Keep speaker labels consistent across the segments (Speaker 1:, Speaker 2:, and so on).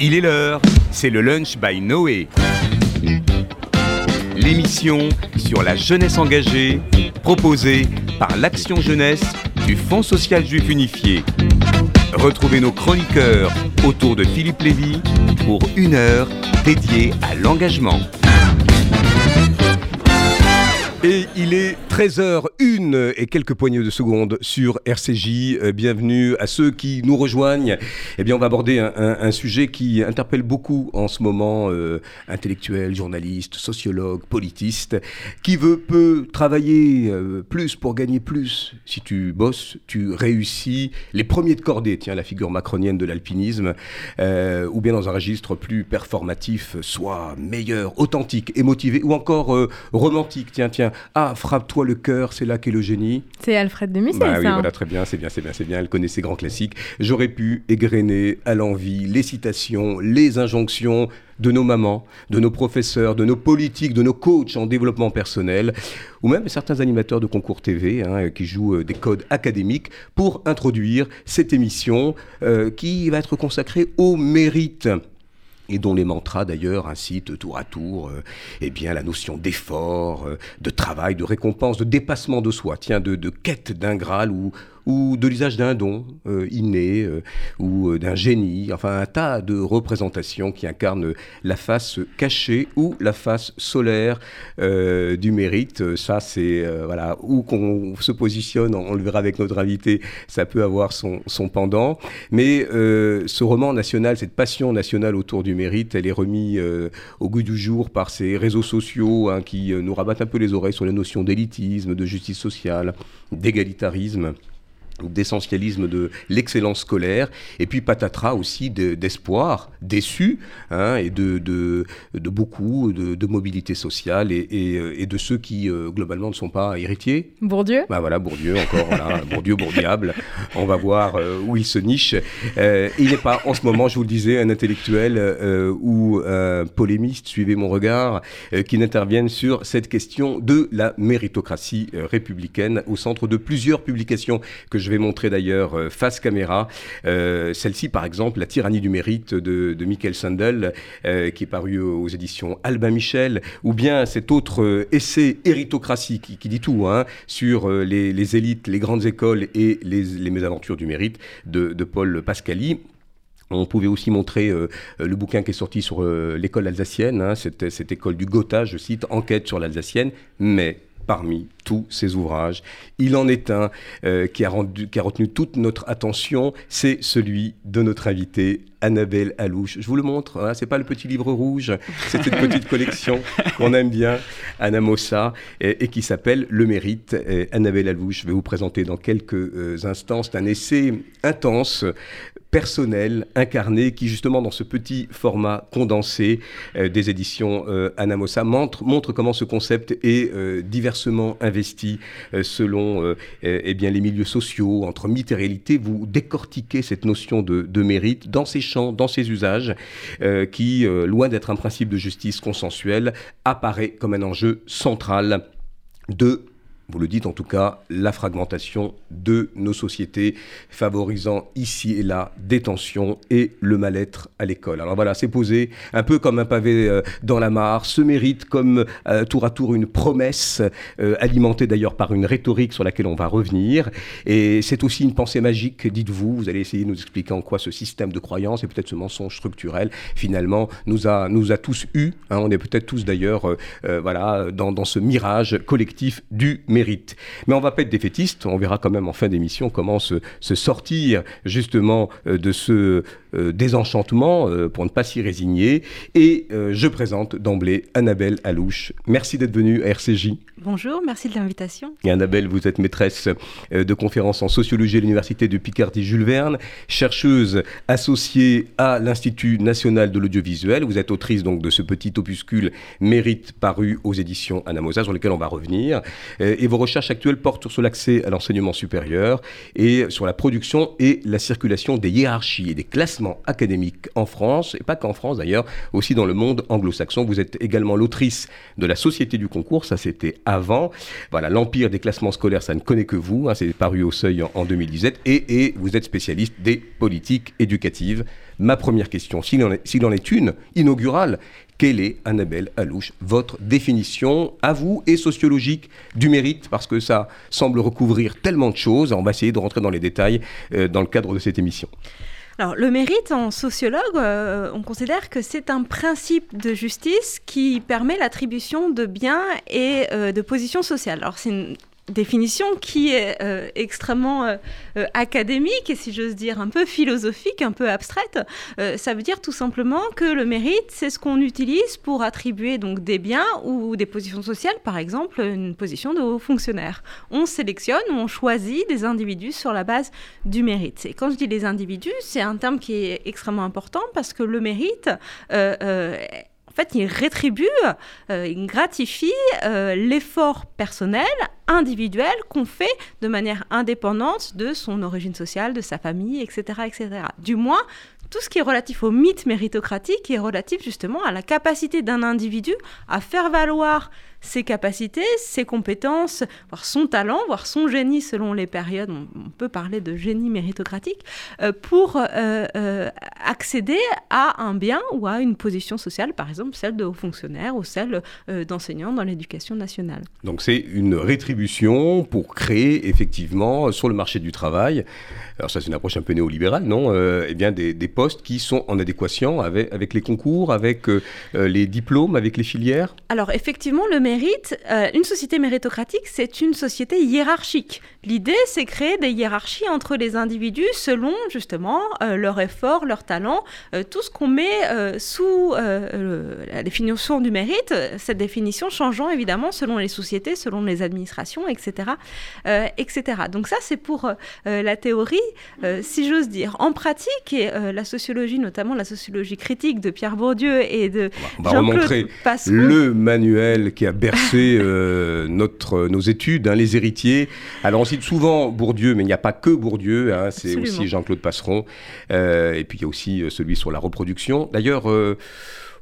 Speaker 1: Il est l'heure, c'est le lunch by Noé. L'émission sur la jeunesse engagée, proposée par l'Action Jeunesse du Fonds social juif unifié. Retrouvez nos chroniqueurs autour de Philippe Lévy pour une heure dédiée à l'engagement.
Speaker 2: Et il est 13h01 et quelques poignées de secondes sur RCJ. Euh, bienvenue à ceux qui nous rejoignent. Eh bien, on va aborder un, sujet qui interpelle beaucoup en ce moment, euh, intellectuels, journalistes, sociologues, politistes. Qui veut peut travailler euh, plus pour gagner plus. Si tu bosses, tu réussis. Les premiers de cordée, tiens, la figure macronienne de l'alpinisme, ou bien dans un registre plus performatif, soit meilleur, authentique et motivé, ou encore romantique. Tiens, tiens ah, frappe-toi le cœur, c'est là qu'est le génie.
Speaker 3: C'est Alfred de Musset,
Speaker 2: bah, oui, voilà, très bien, c'est bien, c'est bien, c'est bien. Elle connaît ses grands classiques. J'aurais pu égrener à l'envie les citations, les injonctions de nos mamans, de nos professeurs, de nos politiques, de nos coachs en développement personnel, ou même certains animateurs de concours TV hein, qui jouent euh, des codes académiques pour introduire cette émission euh, qui va être consacrée au mérite et dont les mantras d'ailleurs incitent tour à tour euh, eh bien, la notion d'effort, euh, de travail, de récompense, de dépassement de soi, tiens, de, de quête d'un Graal ou, ou de l'usage d'un don euh, inné euh, ou euh, d'un génie, enfin un tas de représentations qui incarnent la face cachée ou la face solaire du mérite. Ça, c'est voilà où qu'on se positionne, on le verra avec notre invité, ça peut avoir son, son pendant. Mais ce roman national, cette passion nationale autour du mérite, elle est remise au goût du jour par ces réseaux sociaux hein, qui nous rabattent un peu les oreilles sur les notions d'élitisme, de justice sociale, d'égalitarisme d'essentialisme de l'excellence scolaire, et puis patatras aussi d'espoir déçu, hein, et de, de, de, beaucoup de, mobilité sociale, et, et, de ceux qui, euh, globalement, ne sont pas héritiers.
Speaker 3: Bourdieu
Speaker 2: bah voilà, Bourdieu, encore, voilà, Bourdieu, Bourdiable, on va voir euh, où il se niche. Euh, il n'est pas, en ce moment, je vous le disais, un intellectuel ou un polémiste, suivez mon regard, qui n'intervienne sur cette question de la méritocratie républicaine au centre de plusieurs publications que je je vais montrer d'ailleurs euh, face caméra. Euh, celle-ci, par exemple, La tyrannie du mérite de, Michael Sandel, euh, qui est paru aux éditions Albin Michel, ou bien cet autre essai Héritocratie, qui, dit tout, hein, sur les, élites, les grandes écoles et les, mésaventures du mérite de, Paul Pascali. On pouvait aussi montrer le bouquin qui est sorti sur l'école alsacienne, hein, cette, cette, école du Gotha, je cite, Enquête sur l'alsacienne, mais parmi tous ces ouvrages. Il en est un euh, qui, a rendu, qui a retenu toute notre attention, c'est celui de notre invité Annabelle Alouche. Je vous le montre, hein, c'est pas le petit livre rouge, c'est une petite collection qu'on aime bien, Anna Mossa, et, qui s'appelle Le Mérite. Annabelle Alouche, je vais vous présenter dans quelques euh, instants. C'est un essai intense personnel, incarné, qui justement dans ce petit format condensé euh, des éditions euh, Anamosa montre, comment ce concept est euh, diversement investi selon eh bien, les milieux sociaux, entre mythe et réalité. Vous décortiquez cette notion de, de mérite dans ses champs, dans ses usages, qui, loin d'être un principe de justice consensuelle, apparaît comme un enjeu central de vous le dites en tout cas, la fragmentation de nos sociétés, favorisant ici et là des tensions et le mal-être à l'école. Alors voilà, c'est posé un peu comme un pavé euh, dans la mare, ce mérite comme euh, tour à tour une promesse, euh, alimentée d'ailleurs par une rhétorique sur laquelle on va revenir. Et c'est aussi une pensée magique, dites-vous, vous allez essayer de nous expliquer en quoi ce système de croyance et peut-être ce mensonge structurel, finalement, nous a, nous a tous eu. Hein. on est peut-être tous d'ailleurs voilà, dans, ce mirage collectif du mérite Mais on va pas être défaitiste, on verra quand même en fin d'émission comment se, sortir justement euh, de ce désenchantement euh, pour ne pas s'y résigner. Et je présente d'emblée Annabelle Alouche. Merci d'être venue à RCJ.
Speaker 3: Bonjour, merci de l'invitation.
Speaker 2: Et Annabelle, vous êtes maîtresse de conférences en sociologie à l'Université de Picardie Jules Verne, chercheuse associée à l'Institut national de l'audiovisuel. Vous êtes autrice donc de ce petit opuscule Mérite paru aux éditions Anamosa sur lequel on va revenir. Et vos recherches actuelles portent sur l'accès à l'enseignement supérieur et sur la production et la circulation des hiérarchies et des classes classement académique en France, et pas qu'en France d'ailleurs, aussi dans le monde anglo-saxon. Vous êtes également l'autrice de la Société du concours, ça c'était avant. Voilà, l'empire des classements scolaires, ça ne connaît que vous, hein, c'est paru au seuil en, 2017, et, et vous êtes spécialiste des politiques éducatives. Ma première question, s'il en, en, est une, inaugurale, quelle est, Annabelle Alouche, votre définition, à vous et sociologique, du mérite? Parce que ça semble recouvrir tellement de choses. On va essayer de rentrer dans les détails euh, dans le cadre de cette émission.
Speaker 3: Alors, le mérite, en sociologue, euh, on considère que c'est un principe de justice qui permet l'attribution de biens et euh, de positions sociales. Alors, c'est une définition qui est euh, extrêmement euh, euh, académique et si j'ose dire un peu philosophique, un peu abstraite. ça veut dire tout simplement que le mérite, c'est ce qu'on utilise pour attribuer donc des biens ou des positions sociales, par exemple une position de haut fonctionnaire. On sélectionne ou on choisit des individus sur la base du mérite. Et quand je dis les individus, c'est un terme qui est extrêmement important parce que le mérite fait, il rétribue, euh, il gratifie euh, l'effort personnel, individuel qu'on fait de manière indépendante de son origine sociale, de sa famille, etc. etc. Du moins, tout ce qui est relatif au mythe méritocratique est relatif justement à la capacité d'un individu à faire valoir ses capacités, ses compétences, voire son talent, voire son génie selon les périodes, on, peut parler de génie méritocratique, euh, pour euh, euh, accéder à un bien ou à une position sociale, par exemple celle de haut fonctionnaire ou celle d'enseignant dans l'éducation nationale.
Speaker 2: Donc c'est une rétribution pour créer effectivement sur le marché du travail, alors ça c'est une approche un peu néolibérale, non Eh bien des, postes qui sont en adéquation avec, avec les concours, avec les diplômes, avec les filières?
Speaker 3: Alors effectivement, le mérite, euh, une société méritocratique, c'est une société hiérarchique. L'idée, c'est créer des hiérarchies entre les individus selon justement euh, leur effort, leur talent, euh, tout ce qu'on met sous la définition du mérite, cette définition changeant évidemment selon les sociétés, selon les administrations, etc. etc. Donc ça, c'est pour la théorie, si j'ose dire. En pratique, et la sociologie, notamment la sociologie critique de Pierre Bourdieu et de Jean-Claude
Speaker 2: Passeron, le manuel qui a bercé euh, notre, nos études, hein, les héritiers. Alors on cite souvent Bourdieu, mais il n'y a pas que Bourdieu, hein, c'est aussi Jean-Claude Passeron, euh, et puis il y a aussi euh, celui sur la reproduction. D'ailleurs,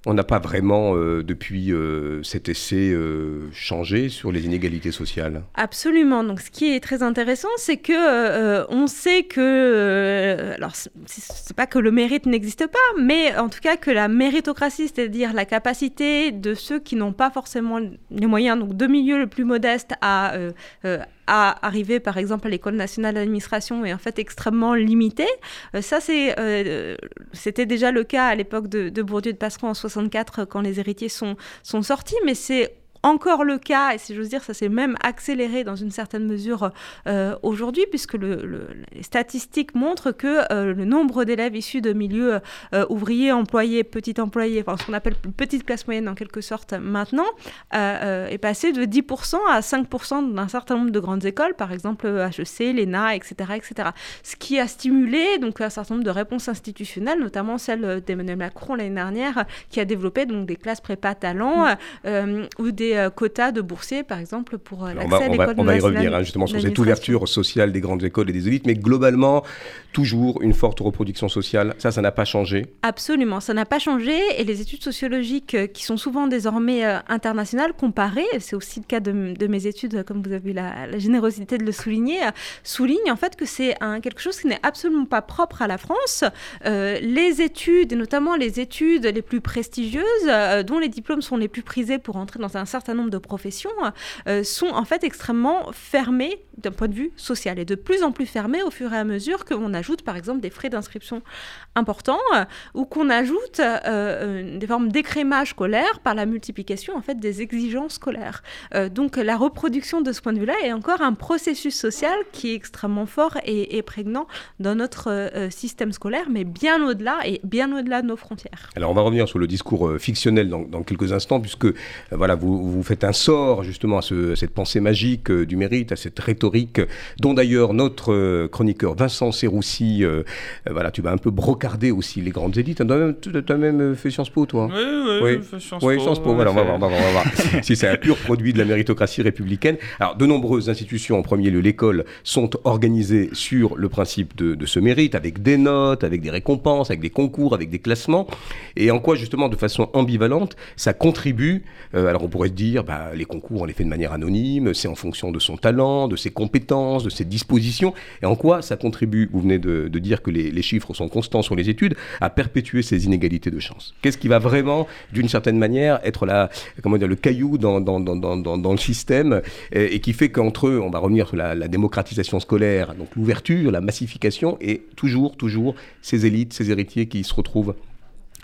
Speaker 2: on n'a pas vraiment, euh, depuis euh, cet essai, euh, changé sur les inégalités sociales.
Speaker 3: Absolument. Donc, ce qui est très intéressant, c'est que on sait que, alors, c'est pas que le mérite n'existe pas, mais en tout cas que la méritocratie, c'est-à-dire la capacité de ceux qui n'ont pas forcément les moyens, donc de milieux le plus modestes, à à arriver par exemple à l'école nationale d'administration est en fait extrêmement limité. Euh, ça, euh, c'était déjà le cas à l'époque de, de Bourdieu de Passeron en 64 quand les héritiers sont, sont sortis, mais c'est encore le cas, et si j'ose dire, ça s'est même accéléré dans une certaine mesure euh, aujourd'hui, puisque le, les statistiques montrent que euh, le nombre d'élèves issus de milieux euh, ouvriers, employés, petits employés, enfin ce qu'on appelle petite classe moyenne en quelque sorte maintenant, est passé de 10% à 5% d'un certain nombre de grandes écoles, par exemple HEC, l'ENA, etc., etc. Ce qui a stimulé donc un certain nombre de réponses institutionnelles, notamment celle d'Emmanuel Macron l'année dernière, qui a développé donc des classes prépa talent ou des euh, quotas de boursiers, par exemple, pour euh, l'accès à l'école
Speaker 2: On va y revenir hein, justement sur cette ouverture sociale des grandes écoles et des élites, mais globalement, toujours une forte reproduction sociale. Ça, ça n'a pas changé
Speaker 3: Absolument, ça n'a pas changé. Et les études sociologiques, euh, qui sont souvent désormais internationales, comparées, c'est aussi le cas de, mes études, comme vous avez eu la, générosité de le souligner, soulignent en fait que c'est quelque chose qui n'est absolument pas propre à la France. les études, et notamment les études les plus prestigieuses, dont les diplômes sont les plus prisés pour entrer dans un certain certain nombre de professions euh, sont en fait extrêmement fermées d'un point de vue social et de plus en plus fermées au fur et à mesure qu'on ajoute par exemple des frais d'inscription importants euh, ou qu'on ajoute euh, des formes d'écrémage scolaire par la multiplication en fait des exigences scolaires. donc la reproduction de ce point de vue-là est encore un processus social qui est extrêmement fort et, prégnant dans notre système scolaire, mais bien au-delà et bien au-delà de nos frontières.
Speaker 2: Alors on va revenir sur le discours fictionnel dans, quelques instants, puisque voilà, vous, vous faites un sort justement à, cette pensée magique euh, du mérite, à cette rhétorique dont d'ailleurs notre chroniqueur Vincent Serroussi, voilà, tu vas un peu brocarder aussi les grandes élites. Tu as même, fait Sciences Po, toi
Speaker 4: Oui, oui, oui. fait Sciences Po.
Speaker 2: Oui, Sciences Po, voilà, on va voir, on va voir, si c'est un pur produit de la méritocratie républicaine. Alors, de nombreuses institutions, en premier lieu l'école, sont organisées sur le principe de, de ce mérite, avec des notes, avec des récompenses, avec des concours, avec des classements, et en quoi justement de façon ambivalente, ça contribue, euh, alors on pourrait dire, bah, les concours on les fait de manière anonyme, c'est en fonction de son talent, de ses compétences, de ses dispositions, et en quoi ça contribue, vous venez de, dire que les, chiffres sont constants sur les études, à perpétuer ces inégalités de chance. Qu'est-ce qui va vraiment, d'une certaine manière, être la, comment dire, le caillou dans, dans, dans, dans le système, et, qui fait qu'entre eux, on va revenir sur la, démocratisation scolaire, donc l'ouverture, la massification, et toujours, toujours, ces élites, ces héritiers qui se retrouvent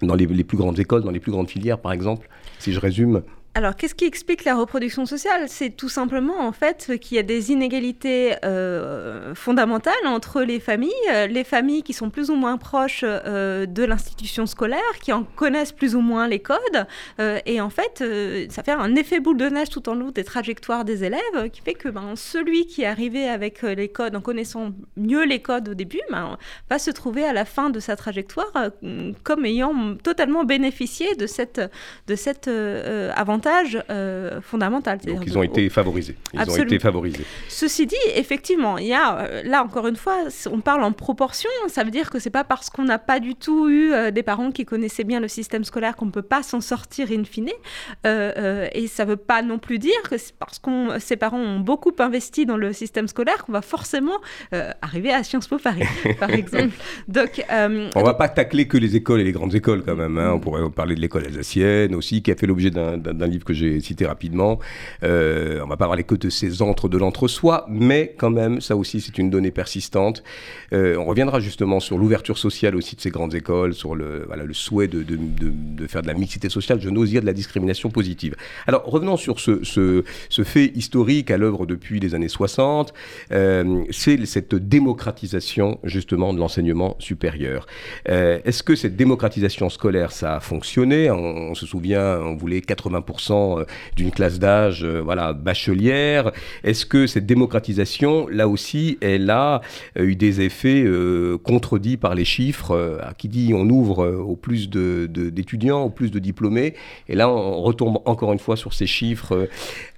Speaker 2: dans les plus grandes écoles, dans les plus grandes filières, par exemple, si je résume
Speaker 3: alors, qu'est-ce qui explique la reproduction sociale? C'est tout simplement en fait qu'il y a des inégalités euh, fondamentales entre les familles, euh, les familles qui sont plus ou moins proches euh, de l'institution scolaire, qui en connaissent plus ou moins les codes, et en fait, ça fait un effet boule de neige tout en haut des trajectoires des élèves, qui fait que ben, celui qui est arrivé avec les codes, en connaissant mieux les codes au début, ben, va se trouver à la fin de sa trajectoire comme ayant totalement bénéficié de cette, de cette avantage euh, fondamental.
Speaker 2: Donc ils ont été favorisés. Ils ont été favorisés.
Speaker 3: Ceci dit, effectivement, il y a, euh, là encore une fois, on parle en proportion. Ça veut dire que c'est pas parce qu'on n'a pas du tout eu euh, des parents qui connaissaient bien le système scolaire qu'on ne peut pas s'en sortir in fine. et ça veut pas non plus dire que c'est parce que ses parents ont beaucoup investi dans le système scolaire qu'on va forcément arriver à Sciences Po Paris, par exemple.
Speaker 2: Donc, on va pas tacler que les écoles et les grandes écoles quand même. Hein. On pourrait parler de l'école alsacienne aussi, qui a fait l'objet d'un livre que j'ai cité rapidement. Euh, on va pas parler que de ces entre de l'entre-soi, mais quand même, ça aussi, c'est une donnée persistante. Euh, on reviendra justement sur l'ouverture sociale aussi de ces grandes écoles, sur le, souhait de, faire de la mixité sociale, je n'ose dire de la discrimination positive. Alors, revenons sur ce, fait historique à l'œuvre depuis les années 60, euh, c'est cette démocratisation justement de l'enseignement supérieur. Euh, est-ce que cette démocratisation scolaire, ça a fonctionné? On, on se souvient, on voulait 80% euh, d'une classe d'âge euh, voilà, bachelière. Est-ce que cette démocratisation, là aussi, elle a euh, eu des effets contredits par les chiffres Qui dit on ouvre au plus d'étudiants, au plus de diplômés, et là on retombe encore une fois sur ces chiffres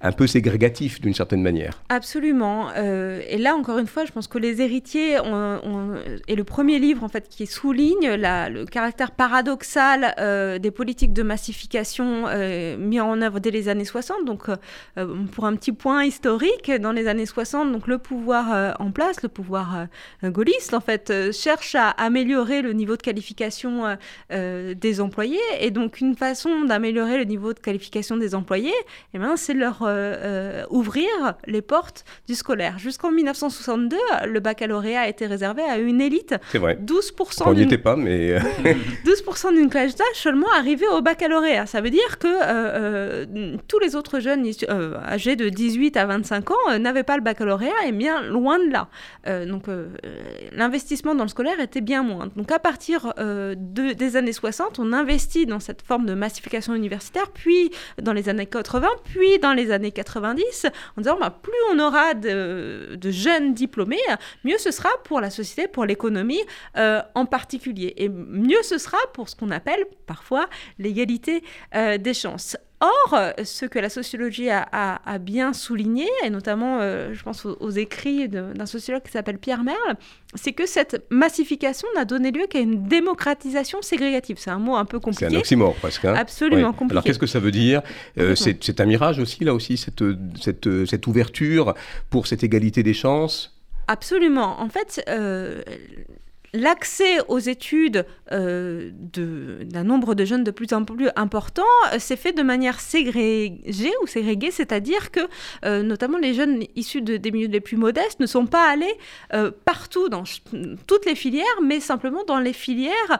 Speaker 2: un peu ségrégatifs d'une certaine manière.
Speaker 3: Absolument. et là encore une fois, je pense que les héritiers est le premier livre en fait qui souligne le caractère paradoxal des politiques de massification mis en œuvre dès les années 60. Donc, euh, euh, pour un petit point historique, dans les années 60, donc le pouvoir euh, en place, le pouvoir gaulliste, en fait, cherche à améliorer le niveau de qualification des employés. Et donc, une façon d'améliorer le niveau de qualification des employés, eh ben, c'est leur ouvrir les portes du scolaire. Jusqu'en 1962, le baccalauréat était réservé à une élite.
Speaker 2: C'est vrai.
Speaker 3: 12%.
Speaker 2: On n'y était pas, mais.
Speaker 3: 12% d'une classe d'âge seulement arrivait au baccalauréat. Ça veut dire que euh, tous les autres jeunes euh, âgés de 18 à 25 ans euh, n'avaient pas le baccalauréat et bien loin de là. donc l'investissement dans le scolaire était bien moins. Donc à partir de, des années 60, on investit dans cette forme de massification universitaire, puis dans les années 80, puis dans les années 90, en disant bah, plus on aura de, jeunes diplômés, mieux ce sera pour la société, pour l'économie en particulier. Et mieux ce sera pour ce qu'on appelle parfois l'égalité des chances. Or, ce que la sociologie a, bien souligné, et notamment, euh, je pense aux, écrits d'un sociologue qui s'appelle Pierre Merle, c'est que cette massification n'a donné lieu qu'à une démocratisation ségrégative. C'est un mot un peu compliqué.
Speaker 2: C'est un oxymore presque. Hein.
Speaker 3: Absolument compliqué.
Speaker 2: Alors qu'est-ce que ça veut dire? Euh, C'est un mirage aussi, là aussi, cette, cette, cette, ouverture pour cette égalité des chances?
Speaker 3: Absolument. En fait, euh, l'accès aux études euh, d'un nombre de jeunes de plus en plus important euh, s'est fait de manière ségrégée ou ségrégée, c'est-à-dire que euh, notamment les jeunes issus des milieux les plus modestes ne sont pas allés partout dans toutes les filières, mais simplement dans les filières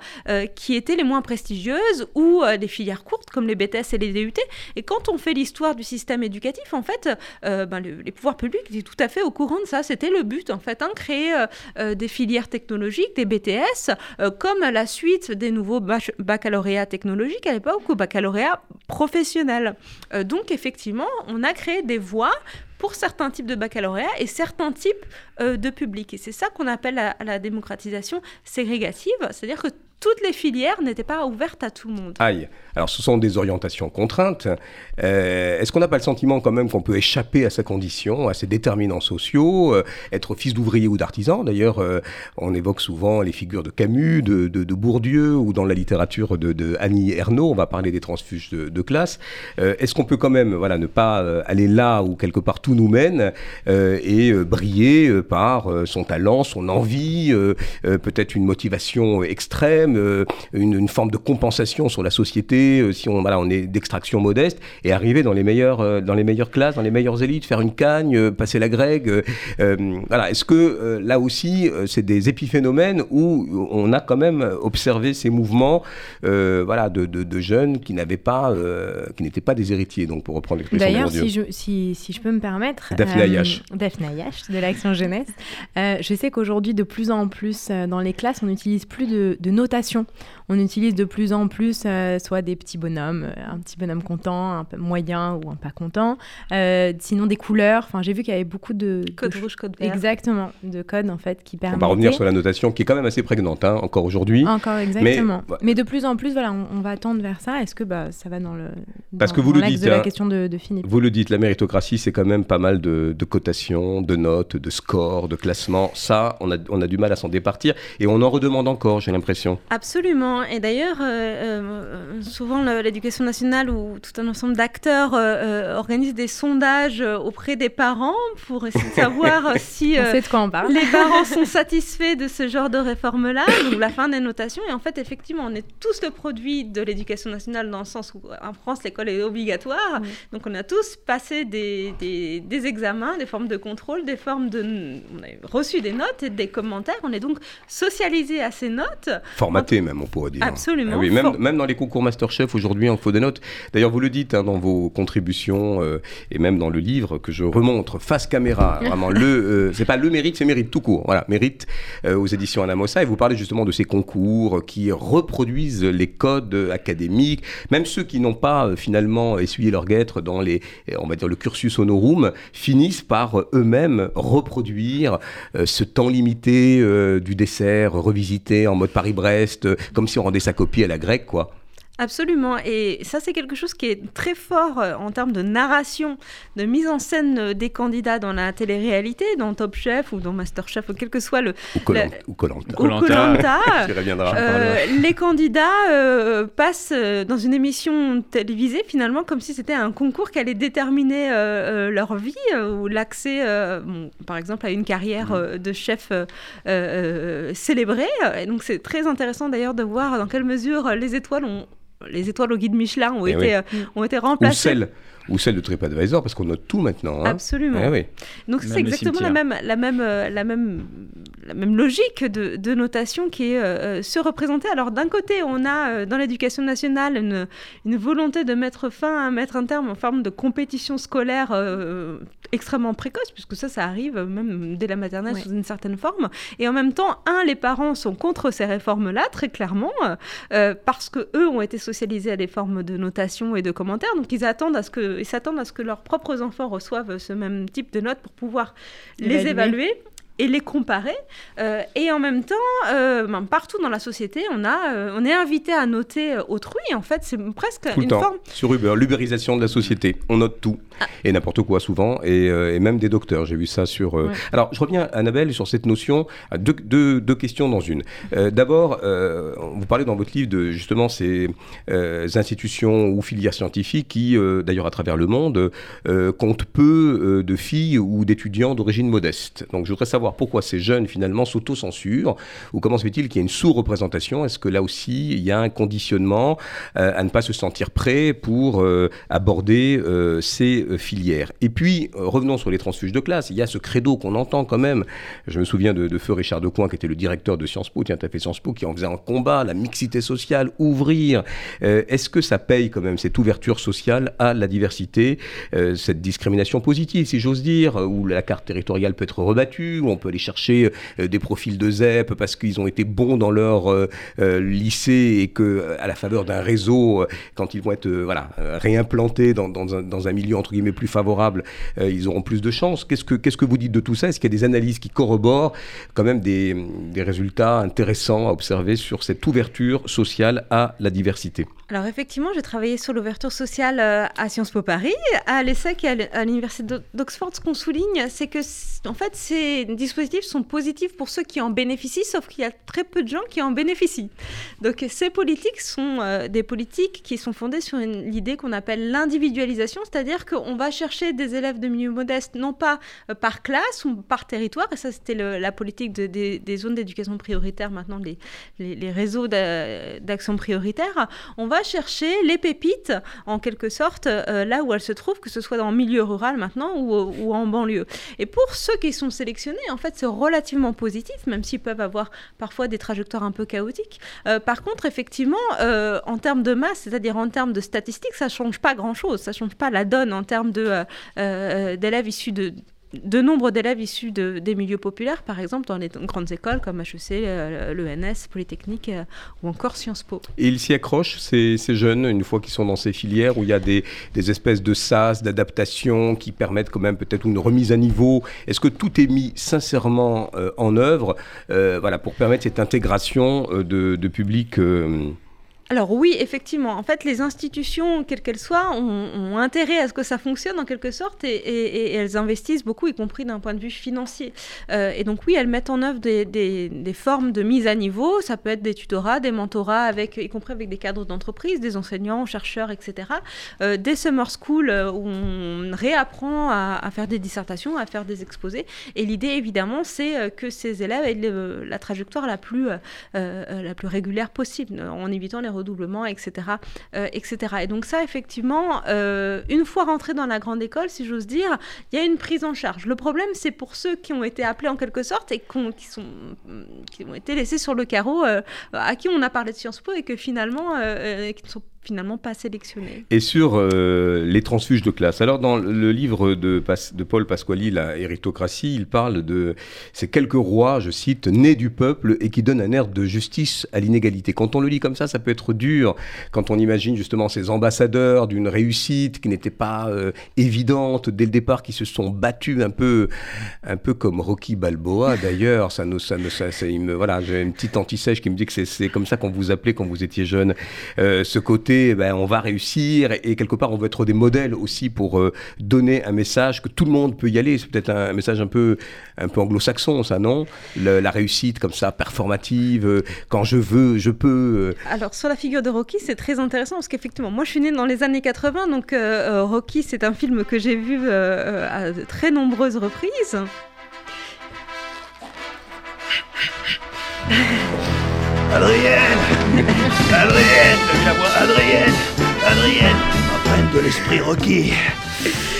Speaker 3: qui étaient les moins prestigieuses ou des filières courtes comme les BTS et les DUT. Et quand on fait l'histoire du système éducatif, en fait, ben, les pouvoirs publics étaient tout à fait au courant de ça. C'était le but, en fait, hein, créer des filières technologiques, des BTS euh, comme la suite des nouveaux baccalauréats technologiques à l'époque ou baccalauréat professionnel. Euh, donc effectivement, on a créé des voies pour certains types de baccalauréat et certains types de publics. Et c'est ça qu'on appelle la, la démocratisation ségrégative, c'est-à-dire que toutes les filières n'étaient pas ouvertes à tout le monde.
Speaker 2: Aïe. Alors, ce sont des orientations contraintes. Euh, est-ce qu'on n'a pas le sentiment quand même qu'on peut échapper à sa condition, à ses déterminants sociaux, euh, être fils d'ouvrier ou d'artisan D'ailleurs, euh, on évoque souvent les figures de Camus, de, Bourdieu, ou dans la littérature de, Annie Ernaux. On va parler des transfuges de, classe. Est-ce qu'on peut quand même, voilà, ne pas aller là où quelque part tout nous mène et briller par son talent, son envie, peut-être une motivation extrême, une, forme de compensation sur la société euh, si on, voilà, on est d'extraction modeste, et arriver dans les, meilleures, euh, dans les meilleures classes, dans les meilleures élites, faire une cagne, euh, passer la grecque. voilà. Est-ce que là aussi, c'est des épiphénomènes où on a quand même observé ces mouvements voilà, de, de, jeunes qui n'avaient pas, qui n'étaient pas des héritiers, donc pour reprendre l'expression
Speaker 4: D'ailleurs, si je, si, si, je peux me permettre,
Speaker 2: Daphne Ayash.
Speaker 4: Daphne Ayash de l'Action Jeunesse. je sais qu'aujourd'hui, de plus en plus, dans les classes, on n'utilise plus de, de notation. On utilise de plus en plus soit des petits bonhommes, euh, un petit bonhomme content, un peu moyen ou un pas content. Euh, sinon des couleurs. Enfin, j'ai vu qu'il y avait beaucoup de
Speaker 3: code rouge, code vert.
Speaker 4: Exactement, de codes en fait qui permettent.
Speaker 2: On va revenir sur la notation qui est quand même assez prégnante hein, encore aujourd'hui.
Speaker 4: Encore exactement. Mais, de plus en plus, voilà, on, va tendre vers ça. Est-ce que bah, ça va dans le
Speaker 2: parce que vous le dites
Speaker 4: de la
Speaker 2: hein,
Speaker 4: question de, de, Philippe.
Speaker 2: Vous le dites, la méritocratie, c'est quand même pas mal de, cotations, de notes, de scores, de classements. Ça, on a, on a du mal à s'en départir et on en redemande encore, j'ai l'impression.
Speaker 3: Absolument. Et d'ailleurs, euh, souvent l'éducation nationale ou tout un ensemble d'acteurs euh, euh, organisent des sondages euh, auprès des parents pour essayer de savoir si les parents sont satisfaits de ce genre de réforme-là, donc la fin des notations. Et en fait, effectivement, on est tous le produit de l'éducation nationale dans le sens où en France, l'école est obligatoire. Donc on a tous passé des, des, examens, des formes de contrôle, des formes de... On a reçu des notes et des commentaires. On est donc socialisé à ces notes.
Speaker 2: Formaté même, on pourrait dire.
Speaker 3: Absolument. Ah
Speaker 2: oui, même, même dans les concours Masterchef aujourd'hui, il faut des notes. D'ailleurs, vous le dites hein, dans vos contributions euh, et même dans le livre que je remontre face caméra. Vraiment, le, euh, c'est pas le mérite, c'est mérite tout court. Voilà, mérite euh, aux éditions Anamosa. Et vous parlez justement de ces concours qui reproduisent les codes académiques, même ceux qui n'ont pas finalement essuyé leur guêtre dans les, on va dire le cursus honorum, finissent par eux-mêmes reproduire ce temps limité du dessert revisité en mode Paris-Brest, comme si on rendait sa copie à la grecque, quoi.
Speaker 3: Absolument. Et ça, c'est quelque chose qui est très fort euh, en termes de narration, de mise en scène euh, des candidats dans la télé-réalité, dans Top Chef ou dans Master Chef, ou quel que soit le.
Speaker 2: Ou Colanta.
Speaker 3: euh, les candidats euh, passent dans une émission télévisée, finalement, comme si c'était un concours qui allait déterminer leur vie ou l'accès, par exemple, à une carrière mm. de chef célébré. Et donc, c'est très intéressant d'ailleurs de voir dans quelle mesure les étoiles ont les étoiles au guide Michelin ont, eh été, euh, ont été remplacées.
Speaker 2: ou celle de TripAdvisor, parce qu'on note tout maintenant.
Speaker 3: Hein. Absolument. Eh Donc c'est exactement la même, la, même, euh, la, même, la même logique de, de notation qui est euh, se représenter. Alors d'un côté, on a euh, dans l'éducation nationale une, une, volonté de mettre fin, à mettre un terme en forme de compétition scolaire extrêmement précoce, puisque ça, ça arrive même dès la maternelle sous une certaine forme. Et en même temps, un, les parents sont contre ces réformes-là, très clairement, parce que eux ont été socialisés à des formes de notation et de commentaires. Donc ils attendent à ce que ils s'attendent à ce que leurs propres enfants reçoivent ce même type de notes pour pouvoir les évaluer et les comparer. Euh, et en même temps, euh, ben, partout dans la société, on, a, euh, on est invité à noter autrui. En fait, c'est presque
Speaker 2: une
Speaker 3: forme.
Speaker 2: Sur Uber, l'ubérisation de la société. On note tout. Ah. Et n'importe quoi souvent. Et, et, même des docteurs. J'ai vu ça sur. Alors, je reviens, Annabelle, sur cette notion. Deux, deux, deux questions dans une. D'abord, vous parlez dans votre livre de justement ces institutions ou filières scientifiques qui, d'ailleurs, à travers le monde, comptent peu de filles ou d'étudiants d'origine modeste. Donc, je voudrais savoir pourquoi ces jeunes finalement s'auto-censurent ou comment se fait-il qu'il y ait une sous-représentation? Est-ce que là aussi il y a un conditionnement euh, à ne pas se sentir prêt pour euh, aborder euh, ces filières? Et puis revenons sur les transfuges de classe. Il y a ce credo qu'on entend quand même. Je me souviens de, feu Richard Decoing qui était le directeur de Sciences Po, tiens, tu as fait Sciences Po, qui en faisait un combat, la mixité sociale, ouvrir. Est-ce que ça paye quand même cette ouverture sociale à la diversité, cette discrimination positive, si j'ose dire, où la carte territoriale peut être rebattue, peut aller chercher des profils de ZEP parce qu'ils ont été bons dans leur lycée et que à la faveur d'un réseau, quand ils vont être voilà réimplantés dans, un, dans, un, milieu entre guillemets plus favorable, ils auront plus de chances. Qu'est-ce que qu'est-ce que vous dites de tout ça? Est-ce qu'il y a des analyses qui corroborent quand même des, des résultats intéressants à observer sur cette ouverture sociale à la diversité?
Speaker 3: Alors effectivement, j'ai travaillé sur l'ouverture sociale euh, à Sciences Po Paris, à l'ESSEC et à l'Université d'Oxford. Ce qu'on souligne, c'est que en fait, ces dispositifs sont positifs pour ceux qui en bénéficient, sauf qu'il y a très peu de gens qui en bénéficient. Donc ces politiques sont euh, des politiques qui sont fondées sur l'idée qu'on appelle l'individualisation, c'est-à-dire qu'on va chercher des élèves de milieu modeste, non pas euh, par classe ou par territoire, et ça c'était la politique des zones d'éducation prioritaire, maintenant les, réseaux d'action prioritaire. On va chercher les pépites, en quelque sorte, euh, là où elles se trouvent, que ce soit dans le milieu rural maintenant ou, en banlieue. Et pour ceux qui sont sélectionnés, en fait, c'est relativement positif, même s'ils peuvent avoir parfois des trajectoires un peu chaotiques. Euh, par contre, effectivement, euh, en termes de masse, c'est-à-dire en termes de statistiques, ça change pas grand-chose. Ça change pas la donne en termes d'élèves issus de de nombre d'élèves issus de, des milieux populaires, par exemple dans les grandes écoles comme HEC, euh, l'ENS, Polytechnique euh, ou encore Sciences Po.
Speaker 2: Et ils s'y accrochent, ces, jeunes, une fois qu'ils sont dans ces filières où il y a des, espèces de sas, d'adaptation qui permettent quand même peut-être une remise à niveau Est-ce que tout est mis sincèrement euh, en œuvre voilà, pour permettre cette intégration de, de publics
Speaker 3: alors oui, effectivement. En fait, les institutions, quelles qu'elles soient, ont, intérêt à ce que ça fonctionne en quelque sorte et, elles investissent beaucoup, y compris d'un point de vue financier. Euh, et donc oui, elles mettent en œuvre des, formes de mise à niveau. Ça peut être des tutorats, des mentorats, avec, y compris avec des cadres d'entreprise, des enseignants, chercheurs, etc. Euh, des summer schools euh, où on réapprend à, faire des dissertations, à faire des exposés. Et l'idée, évidemment, c'est que ces élèves aient la trajectoire la plus, la plus régulière possible, en évitant les redoublement, etc., euh, etc. Et donc ça, effectivement, euh, une fois rentré dans la grande école, si j'ose dire, il y a une prise en charge. Le problème, c'est pour ceux qui ont été appelés en quelque sorte et qui, ont été laissés sur le carreau, euh, à qui on a parlé de Sciences Po et que finalement, finalement pas sélectionnés.
Speaker 2: Et sur euh, les transfuges de classe. Alors dans le livre de, de Paul Pasquali, La héritocratie, il parle de ces quelques rois, je cite, nés du peuple et qui donnent un air de justice à l'inégalité. Quand on le lit comme ça, ça peut être dur. Quand on imagine justement ces ambassadeurs d'une réussite qui n'était pas euh, évidente dès le départ, qui se sont battus un peu, un peu comme Rocky Balboa d'ailleurs. Ça nous, ça, ça, ça me, voilà, j'ai une petite anti-sèche qui me dit que c'est comme ça qu'on vous appelait quand vous étiez jeune. Euh, ce côté ben, on va réussir et, quelque part on veut être des modèles aussi pour euh, donner un message que tout le monde peut y aller. C'est peut-être un, message un peu, un peu anglo-saxon, ça, non? La réussite comme ça, performative, euh, quand je veux, je peux.
Speaker 3: Euh. Alors sur la figure de Rocky, c'est très intéressant parce qu'effectivement, moi je suis née dans les années 80, donc Rocky c'est un film que j'ai vu à de très nombreuses reprises.
Speaker 5: Adrienne Adrienne la voix. Adrienne Adrienne. Empreinte de l'esprit Rocky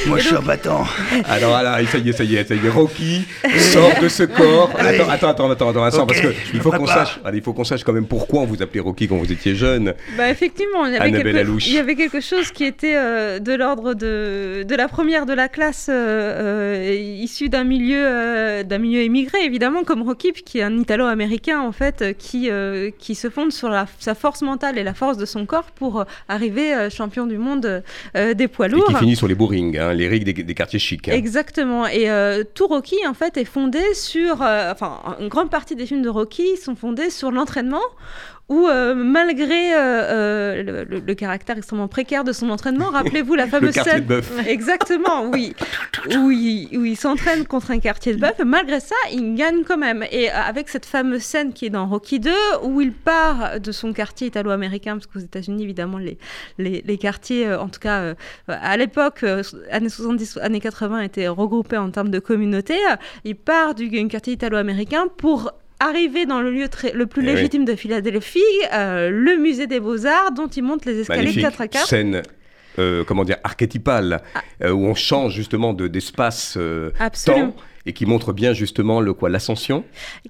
Speaker 5: moi, je suis un battant.
Speaker 2: Alors là, ça y est, ça y est, ça y est. Rocky sort de ce corps. Attends, attends, attends, attends, attends, parce que il faut qu'on sache, il faut qu'on sache quand même pourquoi on vous appelait Rocky quand vous étiez jeune.
Speaker 3: Bah effectivement, il y avait, quelque, il y avait quelque chose qui était euh, de l'ordre de, de la première de la classe, euh, euh issue d'un milieu, euh, d'un milieu émigré évidemment, comme Rocky, qui est un Italo-américain en fait, qui qui se fonde sur la, sa force mentale et la force de son corps pour arriver champion du monde des poids lourds.
Speaker 2: Et qui finit sur les bourrings. Hein les rigues des, quartiers chics. Hein.
Speaker 3: Exactement. Et euh, tout Rocky, en fait, est fondé sur. Euh, enfin, une grande partie des films de Rocky sont fondés sur l'entraînement où euh, malgré euh, euh, le, caractère extrêmement précaire de son entraînement, rappelez-vous la fameuse scène.
Speaker 2: De
Speaker 3: Exactement, oui. où il, s'entraîne contre un quartier de bœuf, malgré ça, il gagne quand même. Et avec cette fameuse scène qui est dans Rocky 2, où il part de son quartier italo-américain, parce qu'aux États-Unis, évidemment, les, les, quartiers, en tout cas à l'époque, années 70, années 80, étaient regroupés en termes de communauté. Il part du quartier italo-américain pour arrivé dans le lieu le plus eh légitime de Philadelphie, euh, le musée des beaux-arts, dont il monte les escaliers 4 à 4.
Speaker 2: Scène euh, comment dire, archétypale, ah. euh, où on change justement d'espace-temps. Et qui montre bien justement le quoi l'ascension.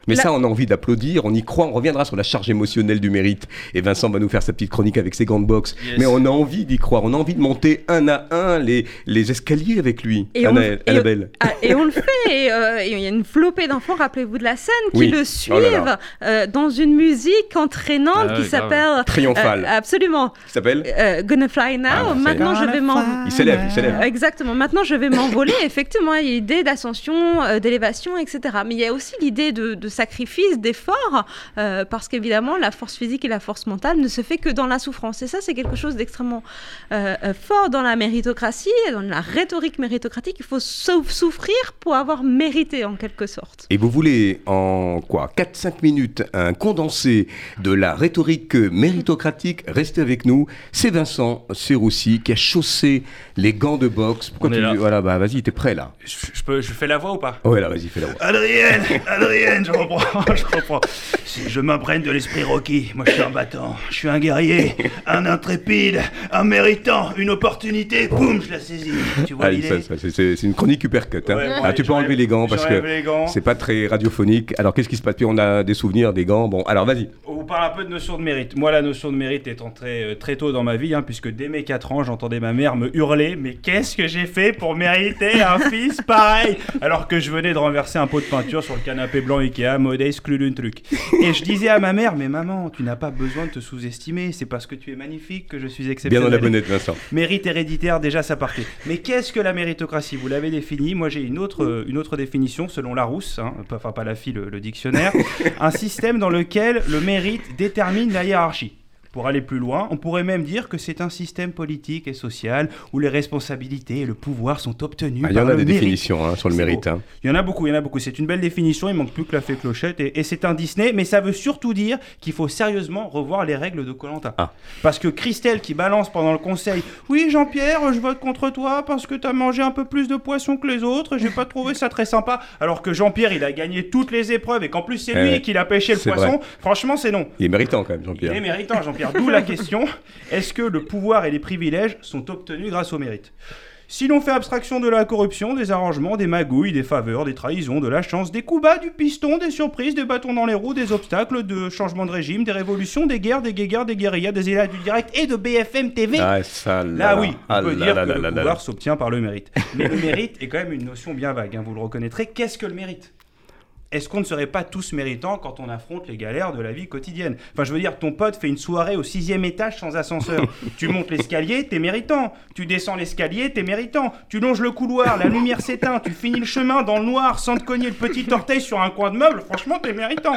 Speaker 2: Mais
Speaker 3: La-
Speaker 2: ça, on a envie d'applaudir, on y croit, on reviendra sur la charge émotionnelle du mérite. Et Vincent va nous faire sa petite chronique avec ses gants de boxe.
Speaker 6: Yes.
Speaker 2: Mais on a envie d'y croire, on a envie de monter un à un les, les escaliers avec lui.
Speaker 3: Et on
Speaker 2: Anna-
Speaker 3: le- et-
Speaker 2: Annabelle.
Speaker 3: Ah, et on le fait. Et euh, et il y a une flopée d'enfants, rappelez-vous de la scène, qui
Speaker 2: Oui.
Speaker 3: le
Speaker 2: Oh là
Speaker 3: suivent
Speaker 2: là.
Speaker 3: euh, dans une musique entraînante
Speaker 6: Ah
Speaker 3: qui
Speaker 6: oui,
Speaker 3: s'appelle.
Speaker 2: Triomphal.
Speaker 3: Euh, absolument.
Speaker 2: Qui s'appelle
Speaker 3: Euh, Gonna Fly Now.
Speaker 2: Ah.
Speaker 3: Maintenant, je vais m'en.
Speaker 2: Il s'élève, il s'élève.
Speaker 3: Exactement. Maintenant, je vais m'envoler. Effectivement, il y a l'idée d'ascension, euh, d'élévation, etc. Mais il y a aussi l'idée de, de sacrifice, d'effort, euh, parce qu'évidemment, la force physique et la force mentale ne se fait que dans la souffrance. Et ça, c'est quelque chose d'extrêmement euh, fort dans la méritocratie, dans la rhétorique méritocratique. Il faut sou- souffrir pour avoir mérité, en quelque sorte.
Speaker 2: Et vous voulez en quoi 4-5 minutes un condensé de la rhétorique méritocratique? Restez avec nous. C'est Vincent Serroussi qui a chaussé les gants de boxe. Pourquoi
Speaker 6: On est
Speaker 2: tu
Speaker 6: là.
Speaker 2: Voilà, bah vas-y, t'es prêt là.
Speaker 6: Je, je peux, je fais la voix ou pas?
Speaker 2: Ouais, là, vas-y, fais la voix.
Speaker 5: Adrienne, Adrienne, je comprends, je comprends. Si je m'imprègne de l'esprit Rocky, moi je suis un battant, je suis un guerrier, un intrépide, un méritant, une opportunité, boum, je la saisis. Tu vois l'idée
Speaker 2: c'est- une chronique uppercut. Hein.
Speaker 6: Ouais,
Speaker 2: Ah, tu peux enlever les gants parce que c'est pas très radiophonique. Alors qu'est-ce qui se passe? Puis on a des souvenirs des gants. Bon, alors vas-y.
Speaker 6: On vous parle un peu de notion de mérite. Moi, la notion de mérite est entrée euh, très tôt dans ma vie, hein, puisque dès mes 4 ans, j'entendais ma mère me hurler Mais qu'est-ce que j'ai fait pour mériter un fils pareil? Alors que je venais de renverser un pot de peinture sur le canapé blanc Ikea, modeste un truc. Et je disais à ma mère Mais maman, tu n'as pas besoin de te sous-estimer, c'est parce que tu es magnifique que je suis
Speaker 2: Bien
Speaker 6: exceptionnel.
Speaker 2: dans la bonnette, Vincent.
Speaker 6: Mérite héréditaire, déjà ça partait. Mais qu'est-ce que la méritocratie? Vous l'avez défini. Moi j'ai une autre, euh, une autre définition selon Larousse, hein, enfin pas la fille, le, le dictionnaire. un système dans lequel le mérite détermine la hiérarchie. Pour aller plus loin, on pourrait même dire que c'est un système politique et social où les responsabilités et le pouvoir sont obtenus
Speaker 2: Ah, Il y en a des
Speaker 6: mérite.
Speaker 2: définitions hein, sur le mérite. hein.
Speaker 6: Il y en a beaucoup, il y en a beaucoup. C'est une belle définition, il manque plus que la fée clochette. Et, et c'est un Disney, mais ça veut surtout dire qu'il faut sérieusement revoir les règles de Colanta.
Speaker 2: Ah.
Speaker 6: Parce que Christelle qui balance pendant le conseil Oui, Jean-Pierre, je vote contre toi parce que t'as mangé un peu plus de poisson que les autres, j'ai pas trouvé ça très sympa. Alors que Jean-Pierre, il a gagné toutes les épreuves et qu'en plus c'est
Speaker 2: Eh
Speaker 6: lui
Speaker 2: ouais.
Speaker 6: qui l'a pêché le poisson. Franchement, c'est non.
Speaker 2: Il est méritant quand même,
Speaker 6: Il
Speaker 2: Jean-Pierre.
Speaker 6: est méritant, Jean-Pierre. D'où la question est-ce que le pouvoir et les privilèges sont obtenus grâce au mérite? Si l'on fait abstraction de la corruption, des arrangements, des magouilles, des faveurs, des trahisons, de la chance, des coups bas, du piston, des surprises, des bâtons dans les roues, des obstacles, de changements de régime, des révolutions, des guerres, des guéguerres, des guérillas, des élats du direct et de BFM TV,
Speaker 2: Ah, ça,
Speaker 6: Là oui, on
Speaker 2: Ah
Speaker 6: peut
Speaker 2: là
Speaker 6: dire
Speaker 2: là
Speaker 6: que le pouvoir s'obtient par le mérite. Mais le mérite est quand même une notion bien vague, hein, vous le reconnaîtrez. Qu'est-ce que le mérite? Est-ce qu'on ne serait pas tous méritants quand on affronte les galères de la vie quotidienne? Enfin, je veux dire, ton pote fait une soirée au sixième étage sans ascenseur. tu montes l'escalier, t'es méritant. Tu descends l'escalier, t'es méritant. Tu longes le couloir, la lumière s'éteint. Tu finis le chemin dans le noir sans te cogner le petit orteil sur un coin de meuble. Franchement, t'es méritant.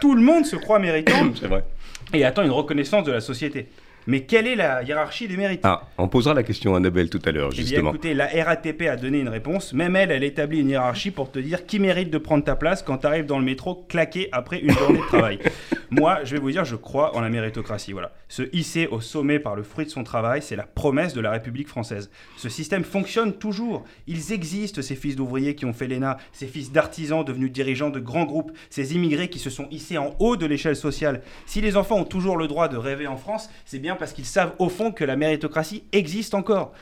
Speaker 6: Tout le monde se croit méritant
Speaker 2: C'est vrai.
Speaker 6: et attend une reconnaissance de la société. Mais quelle est la hiérarchie des mérites
Speaker 2: Ah, on posera la question à Annabelle tout à l'heure,
Speaker 6: eh bien,
Speaker 2: justement.
Speaker 6: écoutez, la RATP a donné une réponse. Même elle, elle établit une hiérarchie pour te dire qui mérite de prendre ta place quand tu arrives dans le métro claqué après une journée de travail. Moi, je vais vous dire, je crois en la méritocratie. Voilà. Se hisser au sommet par le fruit de son travail, c'est la promesse de la République française. Ce système fonctionne toujours. Ils existent, ces fils d'ouvriers qui ont fait l'ENA, ces fils d'artisans devenus dirigeants de grands groupes, ces immigrés qui se sont hissés en haut de l'échelle sociale. Si les enfants ont toujours le droit de rêver en France, c'est bien parce qu'ils savent au fond que la méritocratie existe encore.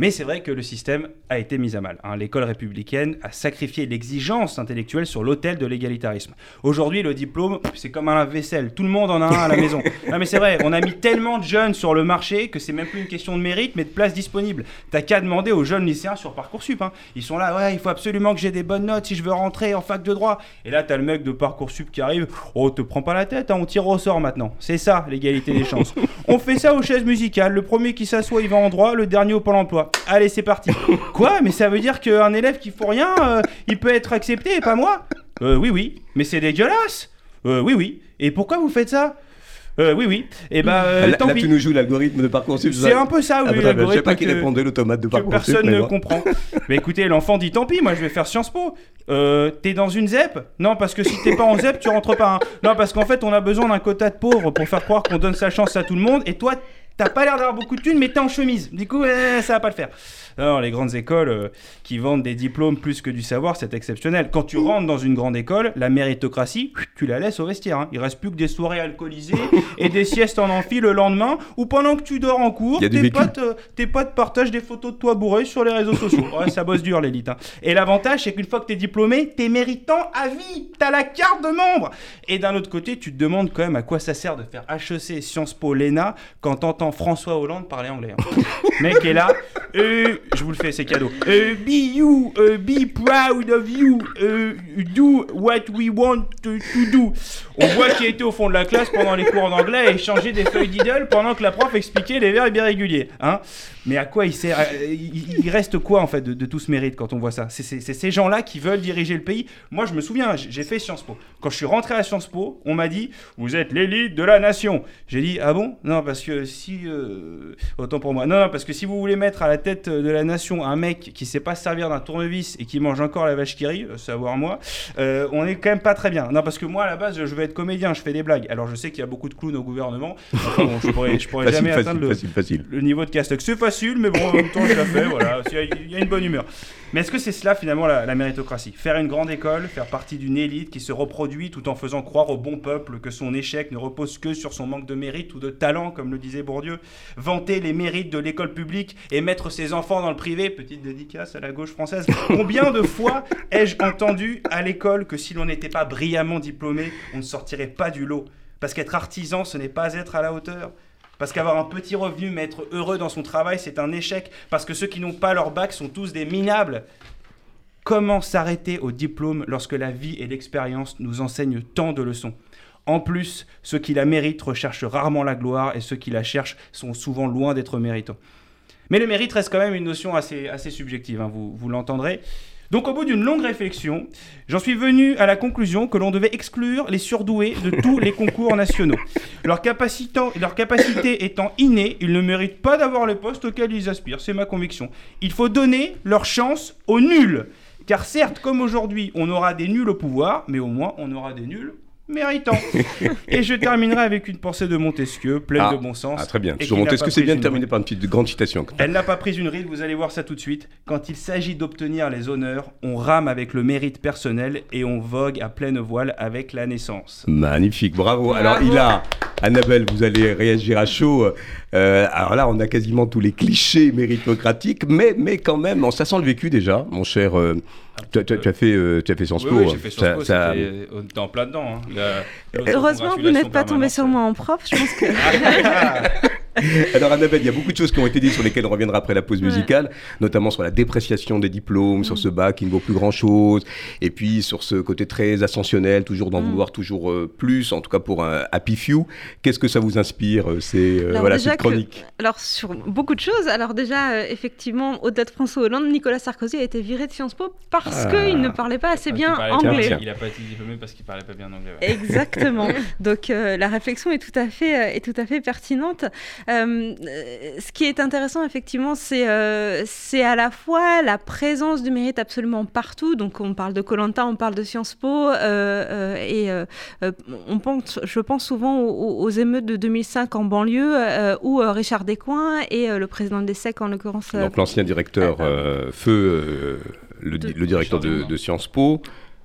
Speaker 6: Mais c'est vrai que le système a été mis à mal. hein. L'école républicaine a sacrifié l'exigence intellectuelle sur l'autel de l'égalitarisme. Aujourd'hui, le diplôme, c'est comme un lave-vaisselle. Tout le monde en a un à la maison. Non, mais c'est vrai, on a mis tellement de jeunes sur le marché que c'est même plus une question de mérite, mais de place disponible. T'as qu'à demander aux jeunes lycéens sur Parcoursup. hein. Ils sont là, ouais, il faut absolument que j'ai des bonnes notes si je veux rentrer en fac de droit. Et là, t'as le mec de Parcoursup qui arrive. Oh, te prends pas la tête, hein, on tire au sort maintenant. C'est ça, l'égalité des chances. On fait ça aux chaises musicales. Le premier qui s'assoit, il va en droit, le dernier au Pôle emploi. Allez, c'est parti. Quoi Mais ça veut dire qu'un élève qui faut rien, euh, il peut être accepté et pas moi? Euh, oui, oui. Mais c'est dégueulasse. Euh, oui, oui. Et pourquoi vous faites ça? Euh, oui, oui. Et bah, euh,
Speaker 2: là,
Speaker 6: tant
Speaker 2: là,
Speaker 6: pis.
Speaker 2: tu nous joues l'algorithme de Parcoursup.
Speaker 6: C'est un peu ça,
Speaker 2: Ah,
Speaker 6: oui.
Speaker 2: bah, très bien. Je sais pas qui répondait l'automate de
Speaker 6: que
Speaker 2: Parcoursup.
Speaker 6: personne ne comprend. mais écoutez, l'enfant dit tant pis, moi je vais faire Sciences Po. Euh, t'es dans une ZEP? Non, parce que si t'es pas en ZEP, tu rentres pas. hein. Non, parce qu'en fait, on a besoin d'un quota de pauvres pour faire croire qu'on donne sa chance à tout le monde. Et toi, t'as pas l'air d'avoir beaucoup de thunes, mais t'es en chemise. Du coup, eh, ça va pas le faire. Non, les grandes écoles euh, qui vendent des diplômes plus que du savoir, c'est exceptionnel. Quand tu rentres dans une grande école, la méritocratie, tu la laisses au vestiaire. hein. Il reste plus que des soirées alcoolisées et des siestes en amphi le lendemain ou pendant que tu dors en cours, tes potes, euh, tes potes partagent des photos de toi bourré sur les réseaux sociaux. Ouais, ça bosse dur l'élite. hein. Et l'avantage, c'est qu'une fois que t'es diplômé, t'es méritant à vie. T'as la carte de membre. Et d'un autre côté, tu te demandes quand même à quoi ça sert de faire HEC, Sciences Po, l'ENA quand t'entends François Hollande parler anglais. hein. Mec est là, euh, je vous le fais, c'est cadeau. Euh, be you, euh, be proud of you, euh, do what we want to, do. On voit qu'il était au fond de la classe pendant les cours d'anglais et échanger des feuilles d'idole pendant que la prof expliquait les verbes irréguliers. Hein mais à quoi il sert Euh, il, il reste quoi en fait de, de tout ce mérite quand on voit ça? C'est ces gens-là qui veulent diriger le pays. Moi, je me souviens, j'ai fait Sciences Po. Quand je suis rentré à Sciences Po, on m'a dit Vous êtes l'élite de la nation. J'ai dit Ah bon? Non, parce que si. euh, Autant pour moi. Non, non, parce que si vous voulez mettre à la tête de la nation un mec qui sait pas se servir d'un tournevis et qui mange encore la vache qui rit, euh, savoir moi, euh, on est quand même pas très bien. Non, parce que moi, à la base, je veux être comédien, je fais des blagues. Alors, je sais qu'il y a beaucoup de clowns au gouvernement. Enfin, bon, je pourrais, je pourrais
Speaker 2: Facile,
Speaker 6: jamais
Speaker 2: facile,
Speaker 6: atteindre le,
Speaker 2: facile, facile.
Speaker 6: le niveau de Castex. C'est mais bon, en même temps, je voilà. Il y, a- il y a une bonne humeur. Mais est-ce que c'est cela, finalement, la, la méritocratie? Faire une grande école, faire partie d'une élite qui se reproduit tout en faisant croire au bon peuple que son échec ne repose que sur son manque de mérite ou de talent, comme le disait Bourdieu Vanter les mérites de l'école publique et mettre ses enfants dans le privé, petite dédicace à la gauche française. Combien de fois ai-je entendu à l'école que si l'on n'était pas brillamment diplômé, on ne sortirait pas du lot? Parce qu'être artisan, ce n'est pas être à la hauteur. Parce qu'avoir un petit revenu, mais être heureux dans son travail, c'est un échec. Parce que ceux qui n'ont pas leur bac sont tous des minables. Comment s'arrêter au diplôme lorsque la vie et l'expérience nous enseignent tant de leçons? En plus, ceux qui la méritent recherchent rarement la gloire et ceux qui la cherchent sont souvent loin d'être méritants. Mais le mérite reste quand même une notion assez, subjective, hein, vous l'entendrez. Donc au bout d'une longue réflexion, j'en suis venu à la conclusion que l'on devait exclure les surdoués de tous les concours nationaux. Leur, capacité étant innée, ils ne méritent pas d'avoir le poste auquel ils aspirent, c'est ma conviction. Il faut donner leur chance aux nuls. Car certes, comme aujourd'hui, on aura des nuls au pouvoir, mais au moins on aura des nuls méritants. Et je terminerai avec une pensée de Montesquieu, pleine
Speaker 2: Ah,
Speaker 6: de bon sens.
Speaker 2: Ah, très bien.
Speaker 6: n'a
Speaker 2: Montesquieu, c'est bien de
Speaker 6: une
Speaker 2: terminer par une petite grande citation.
Speaker 6: elle n'a pas pris une ride, vous allez voir ça tout de suite. Quand il s'agit d'obtenir les honneurs, on rame avec le mérite personnel et on vogue à pleine voile avec la naissance.
Speaker 2: Magnifique, bravo. Alors,
Speaker 3: Bravo.
Speaker 2: il a, Annabelle, vous allez réagir à chaud. Euh, alors là, on a quasiment tous les clichés méritocratiques, mais, mais quand même, ça sent le vécu déjà, mon cher. euh, tu, as- tu as- tu as fait, euh, tu as fait Sciences
Speaker 6: Oui,
Speaker 2: Po.
Speaker 6: oui, j'ai fait Sciences
Speaker 2: Ça-
Speaker 6: Po,
Speaker 2: ça-
Speaker 6: était en plein dedans. hein. La-
Speaker 3: Heureusement que vous n'êtes pas tombé sur moi en prof. Je pense que
Speaker 2: Alors Annabelle, il y a beaucoup de choses qui ont été dites sur lesquelles on reviendra après la pause
Speaker 3: Ouais.
Speaker 2: musicale, notamment sur la dépréciation des diplômes, sur ce bac qui ne vaut plus grand-chose, et puis sur ce côté très ascensionnel, toujours d'en
Speaker 3: Mm.
Speaker 2: vouloir toujours euh, plus, en tout cas pour un happy few. Qu'est-ce que ça vous inspire, euh, ces, euh,
Speaker 3: Alors
Speaker 2: voilà,
Speaker 3: déjà
Speaker 2: cette
Speaker 3: que-
Speaker 2: chronique
Speaker 3: Alors, sur beaucoup de choses. Alors, déjà, euh, effectivement, au-delà de François Hollande, Nicolas Sarkozy a été viré de Sciences Po parce
Speaker 2: Ah.
Speaker 3: qu'il ne parlait pas assez bien anglais.
Speaker 6: Il n'a pas été diplômé parce qu'il parlait pas bien anglais.
Speaker 3: Exactement. Donc euh, la réflexion est tout à fait, euh, est tout à fait pertinente. Euh, euh, ce qui est intéressant, effectivement, c'est euh, c'est à la fois la présence du mérite absolument partout. Donc on parle de Colanta, on parle de Sciences Po, euh, euh, et on pense, je pense souvent aux, aux émeutes de 2005 en banlieue, euh, où euh, Richard Descoings et euh, le président des SEC, en l'occurrence, euh,
Speaker 2: Donc l'ancien directeur euh, Feu, euh, le,
Speaker 3: De-
Speaker 2: le directeur de, de Sciences Po,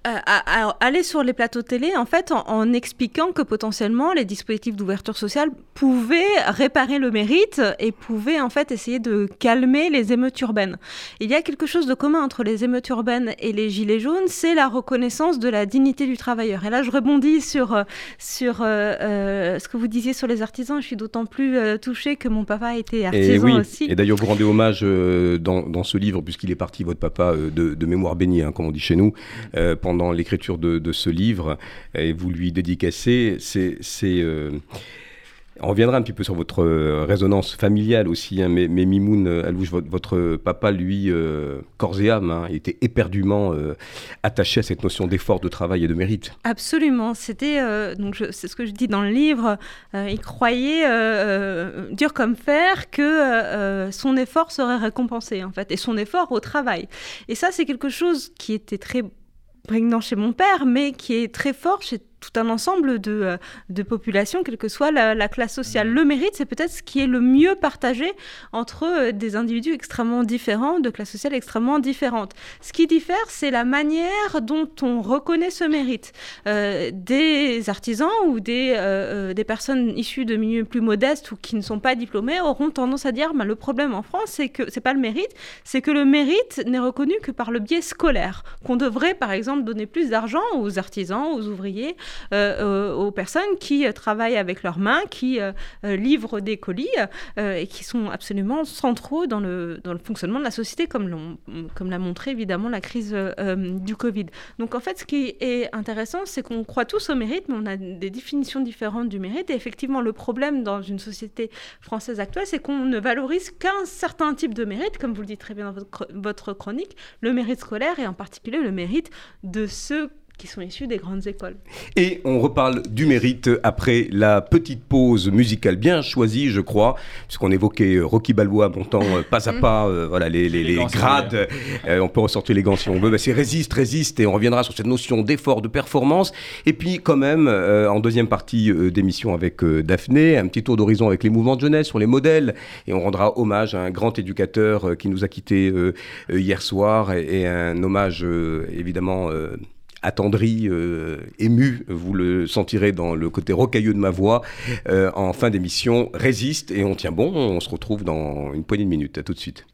Speaker 3: à, à aller sur les plateaux télé en fait en, en expliquant que potentiellement les dispositifs d'ouverture sociale pouvaient réparer le mérite et pouvaient en fait essayer de calmer les émeutes urbaines. Il y a quelque chose de commun entre les émeutes urbaines et les gilets jaunes, c'est la reconnaissance de la dignité du travailleur. Et là je rebondis sur euh, sur euh, euh, ce que vous disiez sur les artisans. Je suis d'autant plus euh, touchée que mon papa était
Speaker 2: Et
Speaker 3: artisan
Speaker 2: oui,
Speaker 3: aussi.
Speaker 2: et d'ailleurs vous rendez hommage euh, dans, dans ce livre, puisqu'il est parti, votre papa, euh, de, de mémoire bénie, hein, comme on dit chez nous, euh, pendant l'écriture de, ce livre, et vous lui dédicacez, c'est... euh, on reviendra un petit peu sur votre euh, résonance familiale aussi, hein, mais, Mimoun euh, Alouche, votre, papa, lui, euh, corps et âme, hein, était éperdument attaché à cette notion d'effort, de travail et de mérite.
Speaker 3: Absolument, c'était euh, donc c'est ce que je dis dans le livre. il croyait dur comme fer que son effort serait récompensé en fait, et son effort au travail. Et ça, c'est quelque chose qui était très prégnant chez mon père, mais qui est très fort chez tout un ensemble de, de populations, quelle que soit la, classe sociale. Le mérite, c'est peut-être ce qui est le mieux partagé entre des individus extrêmement différents, de classes sociales extrêmement différentes. Ce qui diffère, c'est la manière dont on reconnaît ce mérite. des artisans ou des, des personnes issues de milieux plus modestes ou qui ne sont pas diplômés auront tendance à dire bah, le problème en France, c'est que c'est pas le mérite, c'est que le mérite n'est reconnu que par le biais scolaire, qu'on devrait par exemple donner plus d'argent aux artisans, aux ouvriers, euh, euh, aux personnes qui euh, travaillent avec leurs mains, qui livrent des colis et qui sont absolument centraux dans le, dans le fonctionnement de la société, comme, comme l'a montré évidemment la crise du Covid. Donc en fait, ce qui est intéressant, c'est qu'on croit tous au mérite, mais on a des définitions différentes du mérite. Et effectivement, le problème dans une société française actuelle, c'est qu'on ne valorise qu'un certain type de mérite, comme vous le dites très bien dans votre, votre chronique, le mérite scolaire et en particulier le mérite de ceux qui sont issus des grandes écoles.
Speaker 7: Et on reparle du mérite après la petite pause musicale bien choisie, je crois, puisqu'on évoquait euh, Rocky Balboa montant euh, pas à mm. pas, euh, voilà les, les, grades. on peut ressortir les gants si on veut. mais c'est résiste, résiste, et on reviendra sur cette notion d'effort, de performance. Et puis quand même, en deuxième partie d'émission avec Daphné, un petit tour d'horizon avec les mouvements de jeunesse sur les modèles, et on rendra hommage à un grand éducateur qui nous a quittés hier soir, et, et un hommage évidemment attendri, euh, ému, vous le sentirez dans le côté rocailleux de ma voix, euh, en fin d'émission, résiste et on tient bon. On se retrouve dans une poignée de minutes. À tout de suite.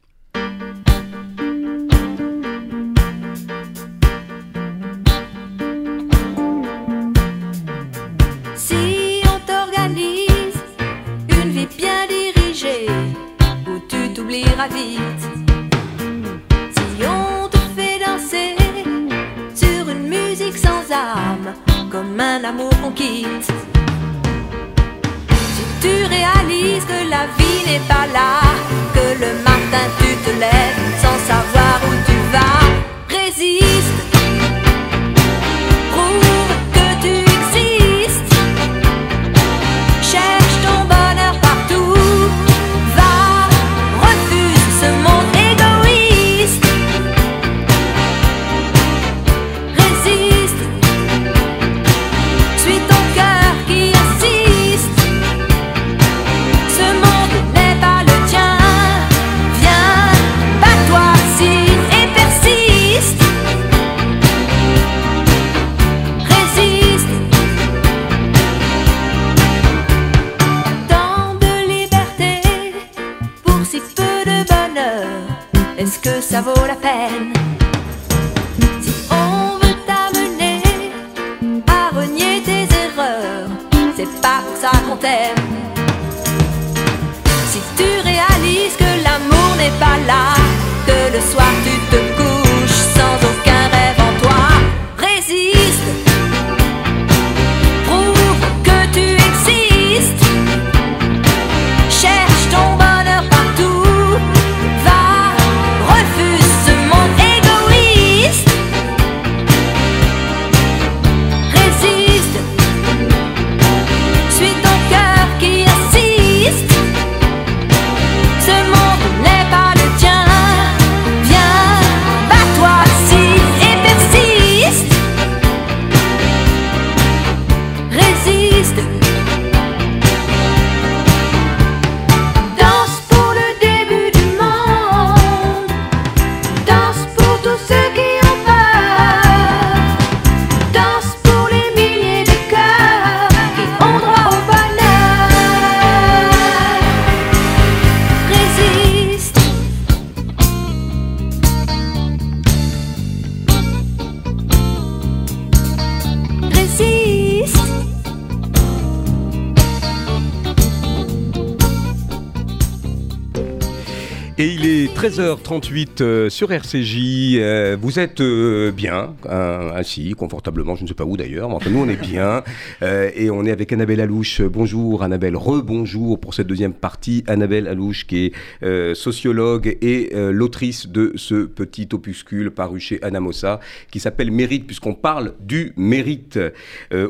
Speaker 7: 13h38 euh, sur RCJ. Euh, vous êtes euh, bien, ainsi, confortablement, je ne sais pas où d'ailleurs, mais enfin nous on est bien. et on est avec Annabelle Alouche. Bonjour Annabelle, rebonjour pour cette deuxième partie. Annabelle Alouche qui est sociologue et l'autrice de ce petit opuscule paru chez Anamosa qui s'appelle Mérite, puisqu'on parle du mérite.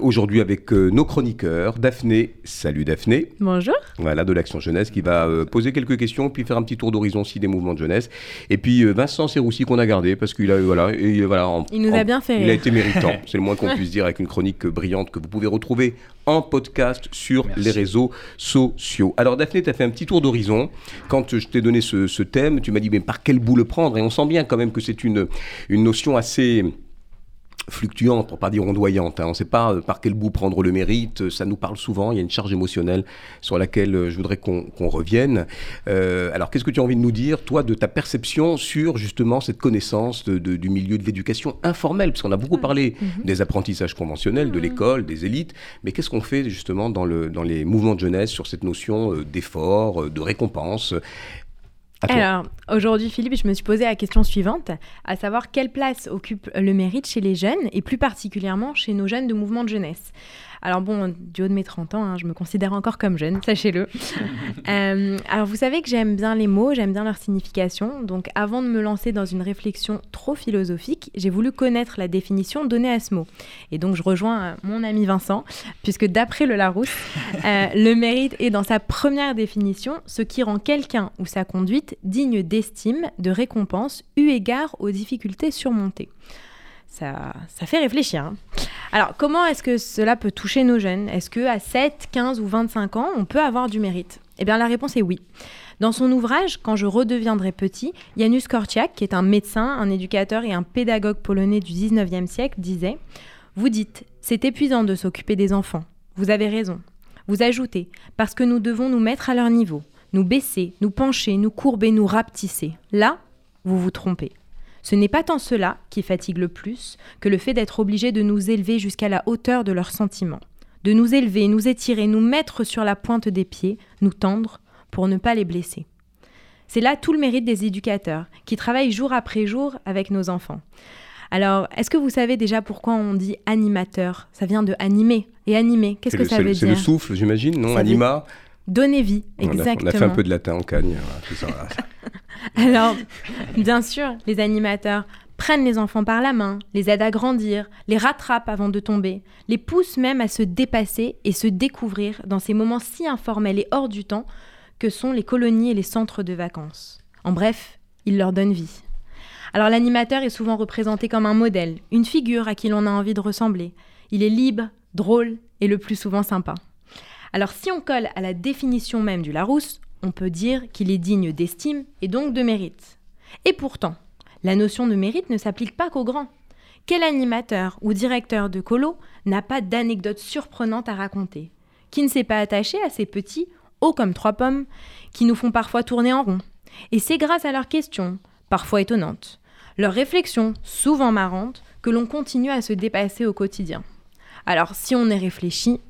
Speaker 7: Aujourd'hui avec nos chroniqueurs, Daphné. Salut Daphné.
Speaker 4: Bonjour.
Speaker 7: Voilà, de l'Action Jeunesse qui va poser quelques questions puis faire un petit tour d'horizon
Speaker 2: aussi des mouvements de jeunesse. Et puis euh, Vincent Serroussi qu'on a gardé parce qu'il a voilà, et, euh, voilà en-
Speaker 4: Il nous
Speaker 2: en-
Speaker 4: a bien fait
Speaker 2: Il a été méritant, c'est le moins qu'on puisse dire avec une chronique brillante que vous pouvez retrouver en podcast sur
Speaker 6: Merci.
Speaker 2: les réseaux sociaux. Alors Daphné, tu as fait un petit tour d'horizon. Quand euh, je t'ai donné ce, ce thème, tu m'as dit mais par quel bout le prendre? Et on sent bien quand même que c'est une, une notion assez fluctuante, pour pas dire ondoyante. hein. On ne sait pas euh, par quel bout prendre le mérite. Euh, Ça nous parle souvent. Il y a une charge émotionnelle sur laquelle euh, je voudrais qu'on qu'on revienne. Euh, alors, qu'est-ce que tu as envie de nous dire, toi, de ta perception sur justement cette connaissance de- de- du milieu de l'éducation informelle? Parce qu'on a beaucoup parlé des apprentissages conventionnels, de l'école, des élites. Mais qu'est-ce qu'on fait justement dans, le, dans les mouvements de jeunesse sur cette notion d'effort, de récompense?
Speaker 4: Alors, aujourd'hui, Philippe, je me suis posé la question suivante, à savoir quelle place occupe le mérite chez les jeunes, et plus particulièrement chez nos jeunes de mouvement de jeunesse? Alors bon, du haut de mes 30 ans, hein, je me considère encore comme jeune, sachez-le. Euh, alors vous savez que j'aime bien les mots, j'aime bien leur signification, donc avant de me lancer dans une réflexion trop philosophique, j'ai voulu connaître la définition donnée à ce mot. Et donc je rejoins euh, mon ami Vincent, puisque d'après le Larousse, euh, le mérite est dans sa première définition ce qui rend quelqu'un ou sa conduite digne d'estime, de récompense, eu égard aux difficultés surmontées. Ça, ça fait réfléchir. hein. Alors, comment est-ce que cela peut toucher nos jeunes? Est-ce que à 7, 15 ou 25 ans, on peut avoir du mérite? Eh bien, la réponse est oui. Dans son ouvrage Quand je redeviendrai petit, Janusz Korczak, qui est un médecin, un éducateur et un pédagogue polonais du 19e siècle, disait Vous dites, c'est épuisant de s'occuper des enfants. Vous avez raison. Vous ajoutez, parce que nous devons nous mettre à leur niveau, nous baisser, nous pencher, nous courber, nous rapetisser. Là, vous vous trompez. Ce n'est pas tant cela qui fatigue le plus que le fait d'être obligé de nous élever jusqu'à la hauteur de leurs sentiments, de nous élever, nous étirer, nous mettre sur la pointe des pieds, nous tendre pour ne pas les blesser. C'est là tout le mérite des éducateurs, qui travaillent jour après jour avec nos enfants. Alors, est-ce que vous savez déjà pourquoi on dit animateur? Ça vient de animer. Et animer, qu'est-ce que
Speaker 2: le-
Speaker 4: ça veut
Speaker 2: le- C'est le
Speaker 4: dire?
Speaker 2: souffle, j'imagine, non?
Speaker 4: Ça
Speaker 2: Anima
Speaker 4: Donner vie,
Speaker 2: On a-
Speaker 4: exactement.
Speaker 2: On a, fait un peu de latin en Cagne. voilà, tout ça, voilà.
Speaker 4: Alors, bien sûr, les animateurs prennent les enfants par la main, les aident à grandir, les rattrapent avant de tomber, les poussent même à se dépasser et se découvrir dans ces moments si informels et hors du temps que sont les colonies et les centres de vacances. En bref, ils leur donnent vie. Alors l'animateur est souvent représenté comme un modèle, une figure à qui l'on a envie de ressembler. Il est libre, drôle et le plus souvent sympa. Alors si on colle à la définition même du Larousse, on peut dire qu'il est digne d'estime et donc de mérite. Et pourtant, la notion de mérite ne s'applique pas qu'aux grands. Quel animateur ou directeur de colo n'a pas d'anecdotes surprenantes à raconter Qui ne s'est pas attaché à ces petits, hauts comme trois pommes, qui nous font parfois tourner en rond? Et c'est grâce à leurs questions, parfois étonnantes, leurs réflexions, souvent marrantes, que l'on continue à se dépasser au quotidien. Alors si on est réfléchi,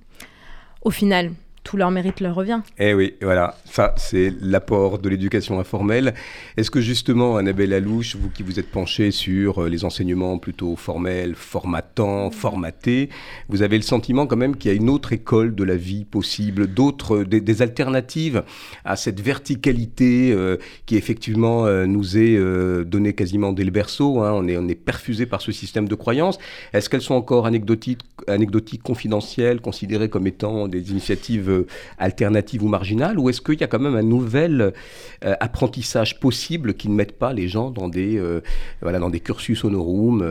Speaker 4: au final, tout leur mérite leur revient.
Speaker 2: Eh oui, voilà, ça c'est l'apport de l'éducation informelle. Est-ce que justement, Annabelle Alouche, vous qui vous êtes penchée sur euh, les enseignements plutôt formels, formatants, formatés, vous avez le sentiment quand même qu'il y a une autre école de la vie possible, d'autres, des, des alternatives à cette verticalité euh, qui effectivement euh, nous est euh, donnée quasiment dès le berceau, hein. on, est, on est perfusé par ce système de croyances. Est-ce qu'elles sont encore anecdotiques, anecdotiques, confidentielles, considérées comme étant des initiatives euh, alternatives ou marginales, ou est-ce qu'il y a quand même un nouvel euh, apprentissage possible qui ne mette pas les gens dans des, euh, voilà, dans des cursus honorum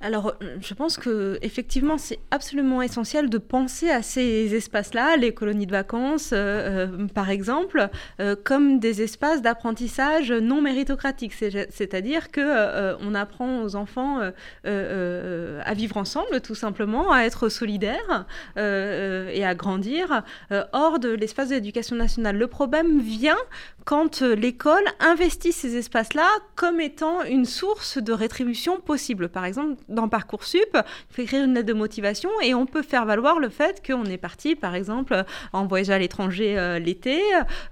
Speaker 3: Alors, euh, je pense que effectivement, c'est absolument essentiel de penser à ces espaces-là, les colonies de vacances, euh, euh, par exemple, comme des espaces d'apprentissage non méritocratiques. C'est- C'est-à-dire que on apprend aux enfants à vivre ensemble, tout simplement, à être solidaires et à grandir hors de l'espace de l'éducation nationale. Le problème vient quand euh, l'école investit ces espaces-là comme étant une source de rétribution possible. Par exemple, dans Parcoursup, il faut écrire une lettre de motivation et on peut faire valoir le fait qu'on est parti, par exemple, en voyage à l'étranger euh, l'été,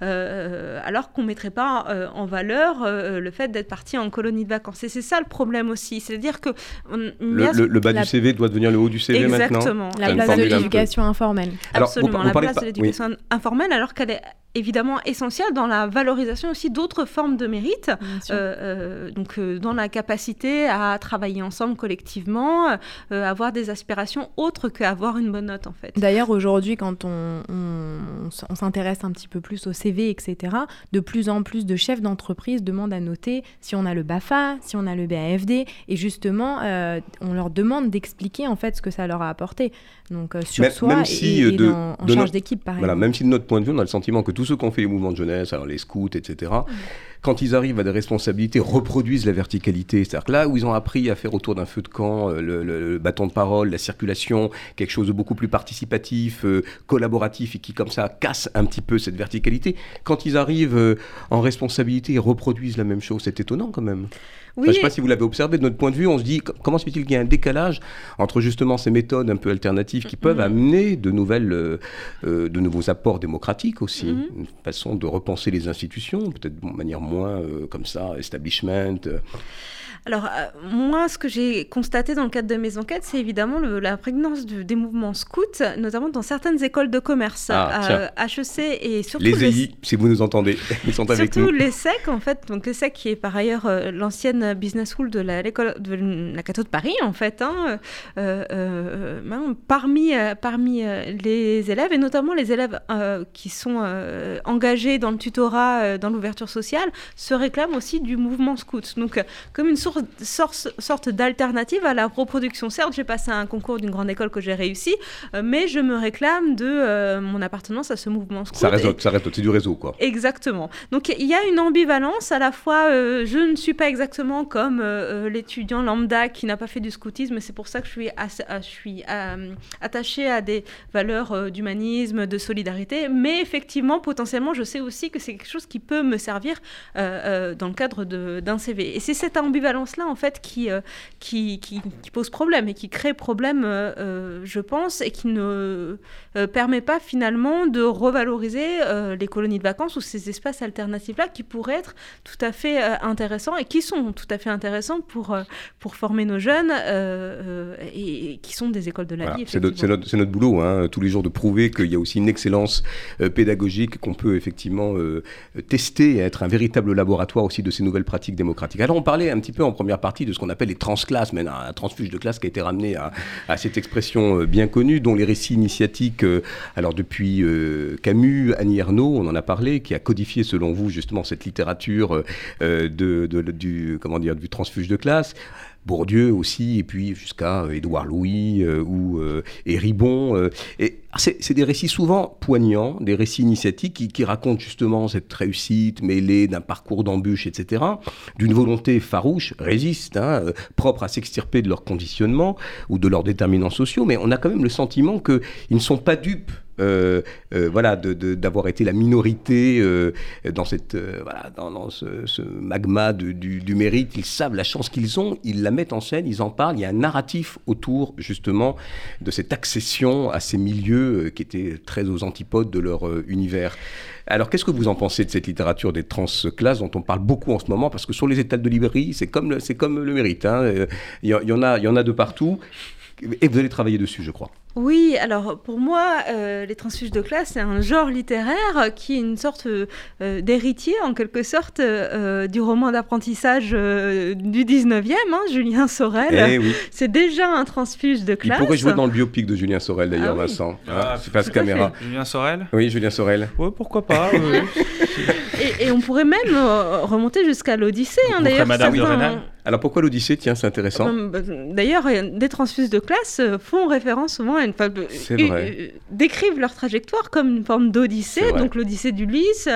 Speaker 3: euh, alors qu'on ne mettrait pas euh, en valeur euh, le fait d'être parti en colonie de vacances. Et c'est ça le problème aussi. C'est-à-dire que... on- y
Speaker 2: le,
Speaker 3: a-
Speaker 2: le- le bas
Speaker 4: la-
Speaker 2: du CV doit devenir le haut du CV maintenant
Speaker 3: Exactement.
Speaker 4: La place de l'éducation informelle.
Speaker 2: Alors,
Speaker 3: Absolument, la place de l'éducation informelle, alors qu'elle est évidemment essentiel dans la valorisation aussi d'autres formes de mérite, euh, euh, donc euh, dans la capacité à travailler ensemble collectivement, euh, avoir des aspirations autres qu'avoir une bonne note en fait.
Speaker 4: D'ailleurs, aujourd'hui, quand on, on- s'intéresse un petit peu plus au CV, etc., de plus en plus de chefs d'entreprise demandent à noter si on a le BAFA, si on a le BAFD, et justement, euh, on leur demande d'expliquer en fait ce que ça leur a apporté. Donc euh, sur
Speaker 2: Même-
Speaker 4: soi
Speaker 2: même
Speaker 4: et,
Speaker 2: si,
Speaker 4: et
Speaker 2: de-
Speaker 4: dans- en
Speaker 2: de
Speaker 4: charge d'équipe, pareil.
Speaker 2: Voilà, même si de notre point de vue, on a le sentiment que tous ceux qui ont fait les mouvements de jeunesse, alors les scouts, etc., quand ils arrivent à des responsabilités, reproduisent la verticalité. C'est-à-dire que là où ils ont appris à faire autour d'un feu de camp euh, le, le- le bâton de parole, la circulation, quelque chose de beaucoup plus participatif, euh, collaboratif et qui, comme ça, casse un petit peu cette verticalité, quand ils arrivent euh, en responsabilité et reproduisent la même chose, c'est étonnant quand même. Enfin, je ne sais pas si vous l'avez observé, de notre point de vue, on se dit co- comment se fait-il qu'il y ait un décalage entre justement ces méthodes un peu alternatives qui peuvent amener de, nouvelles, euh, de nouveaux apports démocratiques aussi,
Speaker 3: Mhm.
Speaker 2: une façon de repenser les institutions, peut-être de manière moins euh, comme ça, establishment.
Speaker 3: Alors, euh, moi, ce que j'ai constaté dans le cadre de mes enquêtes, c'est évidemment le- la prégnance du- des mouvements scouts, notamment dans certaines écoles de commerce,
Speaker 2: Ah,
Speaker 3: euh, HEC et surtout
Speaker 2: Les
Speaker 3: le-
Speaker 2: EI, si vous nous entendez, ils sont avec
Speaker 3: Surtout
Speaker 2: nous.
Speaker 3: l'ESSEC, en fait. Donc, l'ESSEC, qui est par ailleurs euh, l'ancienne business school de la, l'école de la Cato de Paris, en fait. hein, euh, euh, ben, parmi parmi les élèves, et notamment les élèves qui sont engagés dans le tutorat, dans l'ouverture sociale, se réclament aussi du mouvement scout. Donc, comme une source, sorte, sorte d'alternative à la reproduction. Certes, j'ai passé un concours d'une grande école que j'ai réussi, euh, mais je me réclame de euh, mon appartenance à ce mouvement scout.
Speaker 2: Ça
Speaker 3: Et-
Speaker 2: résonne, ça résonne, c'est du réseau, quoi.
Speaker 3: Exactement. Donc il y a une ambivalence à la fois. euh, je ne suis pas exactement comme l'étudiant lambda qui n'a pas fait du scoutisme. et C'est pour ça que je suis, je suis attachée à des valeurs d'humanisme, de solidarité. Mais effectivement, potentiellement, je sais aussi que c'est quelque chose qui peut me servir euh, euh, dans le cadre d'un CV. Et c'est cette ambivalence-là, en fait, qui, euh, qui, qui, qui pose problème et qui crée problème, euh, euh, je pense, et qui ne permet pas finalement de revaloriser les colonies de vacances ou ces espaces alternatifs-là qui pourraient être tout à fait intéressants et qui sont tout à fait intéressants pour, pour former nos jeunes et, et qui sont des écoles de la
Speaker 2: Voilà,
Speaker 3: vie.
Speaker 2: c'est notre, notre- notre boulot, hein, tous les jours, de prouver qu'il y a aussi une excellence pédagogique, qu'on peut effectivement tester et être un véritable laboratoire aussi de ces nouvelles pratiques démocratiques. Alors, on parlait un petit peu en première partie de ce qu'on appelle les transclasses, mais un, transfuge de classe qui a été ramené à, cette expression euh, bien connue, dont les récits initiatiques, euh, alors depuis euh, Camus, Annie Ernaux, on en a parlé, qui a codifié, selon vous, justement, cette littérature du, comment du transfuge de classe. Bourdieu aussi, et puis jusqu'à euh, Édouard Louis euh, ou euh, et Ribon. euh, et c'est des récits souvent poignants, des récits initiatiques qui, racontent justement cette réussite mêlée d'un parcours d'embûche, etc., d'une volonté farouche, résiste, hein, propre à s'extirper de leur conditionnement ou de leurs déterminants sociaux, mais on a quand même le sentiment qu'ils ne sont pas dupes. Euh, euh, voilà, d'avoir été la minorité euh, dans, cette, voilà, dans, ce, magma du, mérite. Ils savent la chance qu'ils ont, ils la mettent en scène, ils en parlent. Il y a un narratif autour justement de cette accession à ces milieux qui étaient très aux antipodes de leur univers. Alors, qu'est-ce que vous en pensez de cette littérature des transclasses dont on parle beaucoup en ce moment? Parce que sur les étals de librairie, c'est comme, le- comme le mérite. hein. Y, il y en a de partout. Et vous allez travailler dessus, je crois.
Speaker 3: Oui, alors pour moi, euh, les transfuges de classe, c'est un genre littéraire qui est une sorte euh, d'héritier, en quelque sorte, euh, du roman d'apprentissage euh, du 19e, hein, Julien Sorel.
Speaker 2: Eh oui.
Speaker 3: C'est déjà un transfuge de
Speaker 2: Il
Speaker 3: classe.
Speaker 2: pourrait jouer dans le biopic de Julien Sorel, d'ailleurs,
Speaker 3: Ah oui.
Speaker 2: Vincent.
Speaker 6: Ah,
Speaker 2: Hein, c'est pas
Speaker 3: tout à
Speaker 2: caméra.
Speaker 6: Julien Sorel?
Speaker 2: Oui, Julien Sorel.
Speaker 6: Ouais, pourquoi pas.
Speaker 3: Et, et on pourrait même euh, remonter jusqu'à l'Odyssée, hein, d'ailleurs.
Speaker 6: Madame de
Speaker 3: certains-
Speaker 2: Alors pourquoi l'Odyssée? Tiens, c'est intéressant.
Speaker 3: Bah, D'ailleurs, euh, des transfuges de classe euh, font référence souvent à une enfin, euh,
Speaker 2: C'est vrai.
Speaker 3: décrivent leur trajectoire comme une forme d'odyssée, donc l'odyssée d'Ulysse,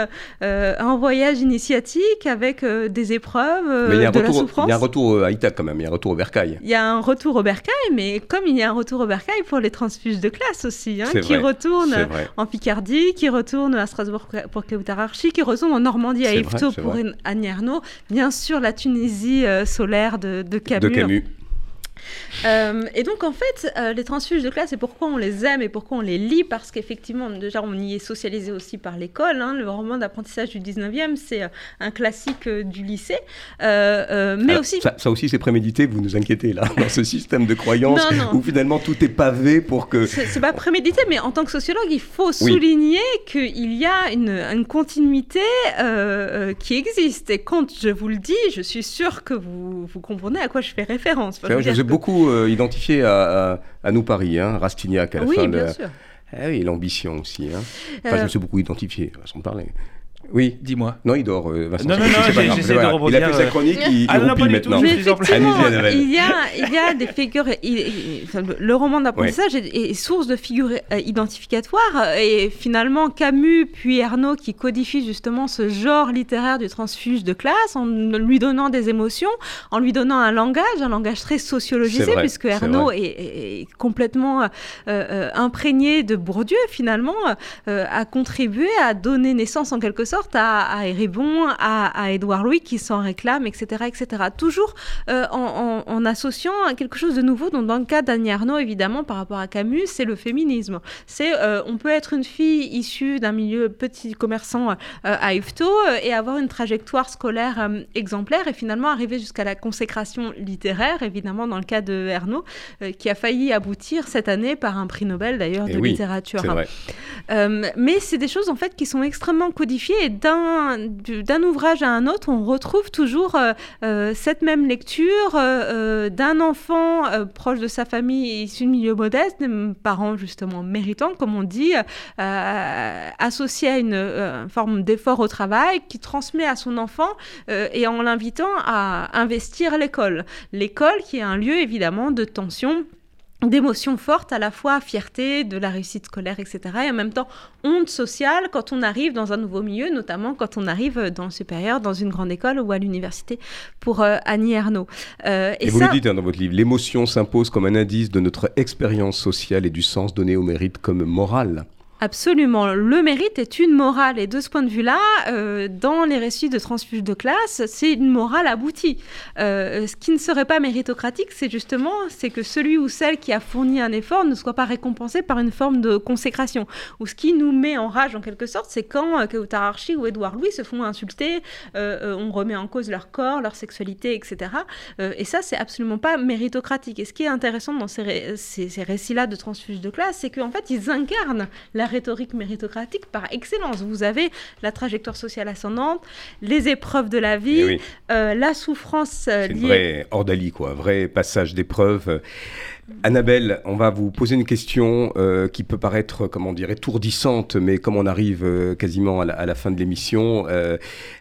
Speaker 3: euh, un voyage initiatique avec euh, des épreuves, euh,
Speaker 2: Mais il y a un
Speaker 3: de la
Speaker 2: retour,
Speaker 3: souffrance.
Speaker 2: il y a un retour à Ithac quand même, il y a un retour au bercail.
Speaker 3: Il y a un retour au bercail, mais comme il y a un retour au bercail pour les transfuges de classe aussi, hein, qui
Speaker 2: vrai,
Speaker 3: retournent en Picardie, qui retourne à Strasbourg pour Kéoutararchi, qui retourne en Normandie à Yvetot pour Ernaux, bien sûr la Tunisie de. De Camus. Euh, et donc, en fait, euh, les transfuges de classe, et pourquoi on les aime et pourquoi on les lit Parce qu'effectivement, déjà, on y est socialisé aussi par l'école. hein. Le roman d'apprentissage du 19e, c'est euh, un classique du lycée. Mais
Speaker 2: Alors,
Speaker 3: aussi.
Speaker 2: Ça, ça aussi, c'est prémédité, vous nous inquiétez là, dans ce système de croyance
Speaker 3: Non, non.
Speaker 2: où finalement tout est pavé pour que.
Speaker 3: C'est pas prémédité, mais en tant que sociologue, il faut souligner qu'il y a une, une continuité qui existe. Et quand je vous le dis, je suis sûre que vous, vous comprenez à quoi je fais référence. Enfin,
Speaker 2: Beaucoup euh, identifié à, à, à nous Paris, hein, Rastignac à la
Speaker 3: Oui,
Speaker 2: fin
Speaker 3: bien
Speaker 2: de.
Speaker 3: sûr.
Speaker 2: Ah oui, l'ambition aussi. Hein. Enfin, je
Speaker 3: Euh,
Speaker 2: me suis beaucoup identifié, façon de parler. Oui.
Speaker 6: Dis-moi.
Speaker 2: Non, il dort, euh, Vincent.
Speaker 6: Non, non, non, j'essaie de rebondir,
Speaker 2: Il a fait sa
Speaker 6: euh,
Speaker 2: chronique, il,
Speaker 6: Ah
Speaker 2: il
Speaker 6: non,
Speaker 2: roupille maintenant.
Speaker 3: Mais effectivement, il y a, il y a des figures. il- il- enfin, le- le roman d'apprentissage est, est source de figures euh, identificatoires. Et finalement, Camus puis Ernaud qui codifient justement ce genre littéraire du transfuge de classe en lui donnant des émotions, en lui donnant un langage, un langage très sociologisé,
Speaker 2: vrai,
Speaker 3: puisque
Speaker 2: vrai.
Speaker 3: est, est- est complètement euh, euh, imprégné de Bourdieu, finalement, euh, a contribué à donner naissance en quelque sorte à, à Eribon, à, à Édouard Louis qui s'en réclame, etc. etc. Toujours euh, en, en- en associant à quelque chose de nouveau, dont dans le cas d'Annie Arnaud, évidemment, par rapport à Camus, c'est le féminisme. C'est euh, on peut être une fille issue d'un milieu petit commerçant euh, à Yvetot et avoir une trajectoire scolaire exemplaire et finalement arriver jusqu'à la consécration littéraire, évidemment, dans le cas de Ernaud, qui a failli aboutir cette année par un prix Nobel d'ailleurs
Speaker 2: Eh
Speaker 3: de
Speaker 2: oui,
Speaker 3: littérature.
Speaker 2: Vrai.
Speaker 3: Mais c'est des choses en fait qui sont extrêmement codifiées et d'un du- d'un ouvrage à un autre, on retrouve toujours euh, euh, cette même lecture euh, d'un enfant proche de sa famille issu de milieu modeste, des parents justement méritants, comme on dit, associé à une forme d'effort au travail qui transmet à son enfant et en l'invitant à investir l'école. L'école qui est un lieu évidemment de tension d'émotions fortes, à la fois fierté, de la réussite scolaire, etc. Et en même temps, honte sociale quand on arrive dans un nouveau milieu, notamment quand on arrive dans le supérieur, dans une grande école ou à l'université, pour euh, Annie Ernaux. Euh,
Speaker 2: Et, vous le dites hein, dans votre livre, l'émotion s'impose comme un indice de notre expérience sociale et du sens donné au mérite comme morale.
Speaker 3: Absolument. Le mérite est une morale. Et de ce point de vue-là, euh, dans les récits de transfuge de classe, c'est une morale aboutie. Euh, ce qui ne serait pas méritocratique, c'est justement c'est que celui ou celle qui a fourni un effort ne soit pas récompensé par une forme de consécration. Ou ce qui nous met en rage, en quelque sorte, c'est quand euh, Archie ou Édouard Louis se font insulter, euh, on remet en cause leur corps, leur sexualité, etc. Et ça, c'est absolument pas méritocratique. Et ce qui est intéressant dans ces récits-là de transfuge de classe, c'est qu'en fait, ils incarnent la rhétorique méritocratique par excellence. Vous avez la trajectoire sociale ascendante, les épreuves de la vie,
Speaker 2: Eh oui.
Speaker 3: euh, la souffrance euh,
Speaker 2: C'est
Speaker 3: liée.
Speaker 2: vraie ordalie, quoi, vrai passage d'épreuve. Annabelle, on va vous poser une question euh, qui peut paraître, comment dire, étourdissante, mais comme on arrive euh, quasiment à la, à la fin de l'émission, euh,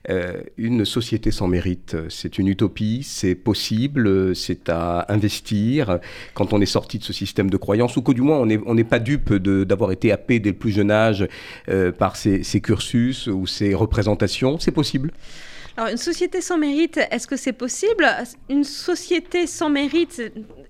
Speaker 2: euh, une société sans mérite, c'est une utopie, c'est possible, euh, c'est à investir quand on est sorti de ce système de croyance, ou que du moins on n'est on pas dupe d'avoir été happé dès le plus jeune âge euh, par ces cursus ou ces représentations, c'est possible?
Speaker 3: Alors, une société sans mérite, est-ce que c'est possible? Une société sans mérite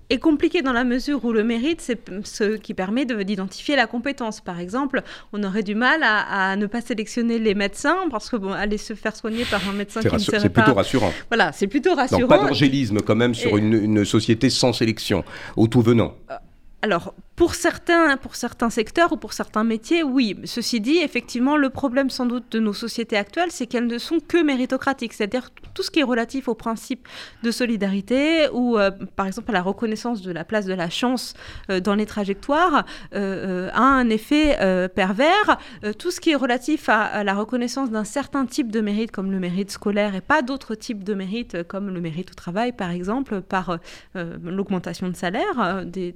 Speaker 3: est compliquée dans la mesure où le mérite, c'est ce qui permet de- d'identifier la compétence. Par exemple, on aurait du mal à, à ne pas sélectionner les médecins parce que bon, aller se faire soigner par un médecin qui ne serait
Speaker 2: c'est plutôt
Speaker 3: pas...
Speaker 2: rassurant.
Speaker 3: Voilà, c'est plutôt rassurant.
Speaker 2: pas d'angélisme quand même sur
Speaker 3: Et-
Speaker 2: une, une société sans sélection, au tout venant.
Speaker 3: Alors, pour certains, pour certains secteurs ou pour certains métiers, oui. Ceci dit, effectivement, le problème sans doute de nos sociétés actuelles, c'est qu'elles ne sont que méritocratiques. C'est-à-dire tout ce qui est relatif au principe de solidarité ou, euh, par exemple, à la reconnaissance de la place de la chance euh, dans les trajectoires, euh, a un effet pervers. Tout ce qui est relatif à, la reconnaissance d'un certain type de mérite, comme le mérite scolaire, et pas d'autres types de mérites, euh, comme le mérite au travail, par exemple, par l'augmentation de salaire des,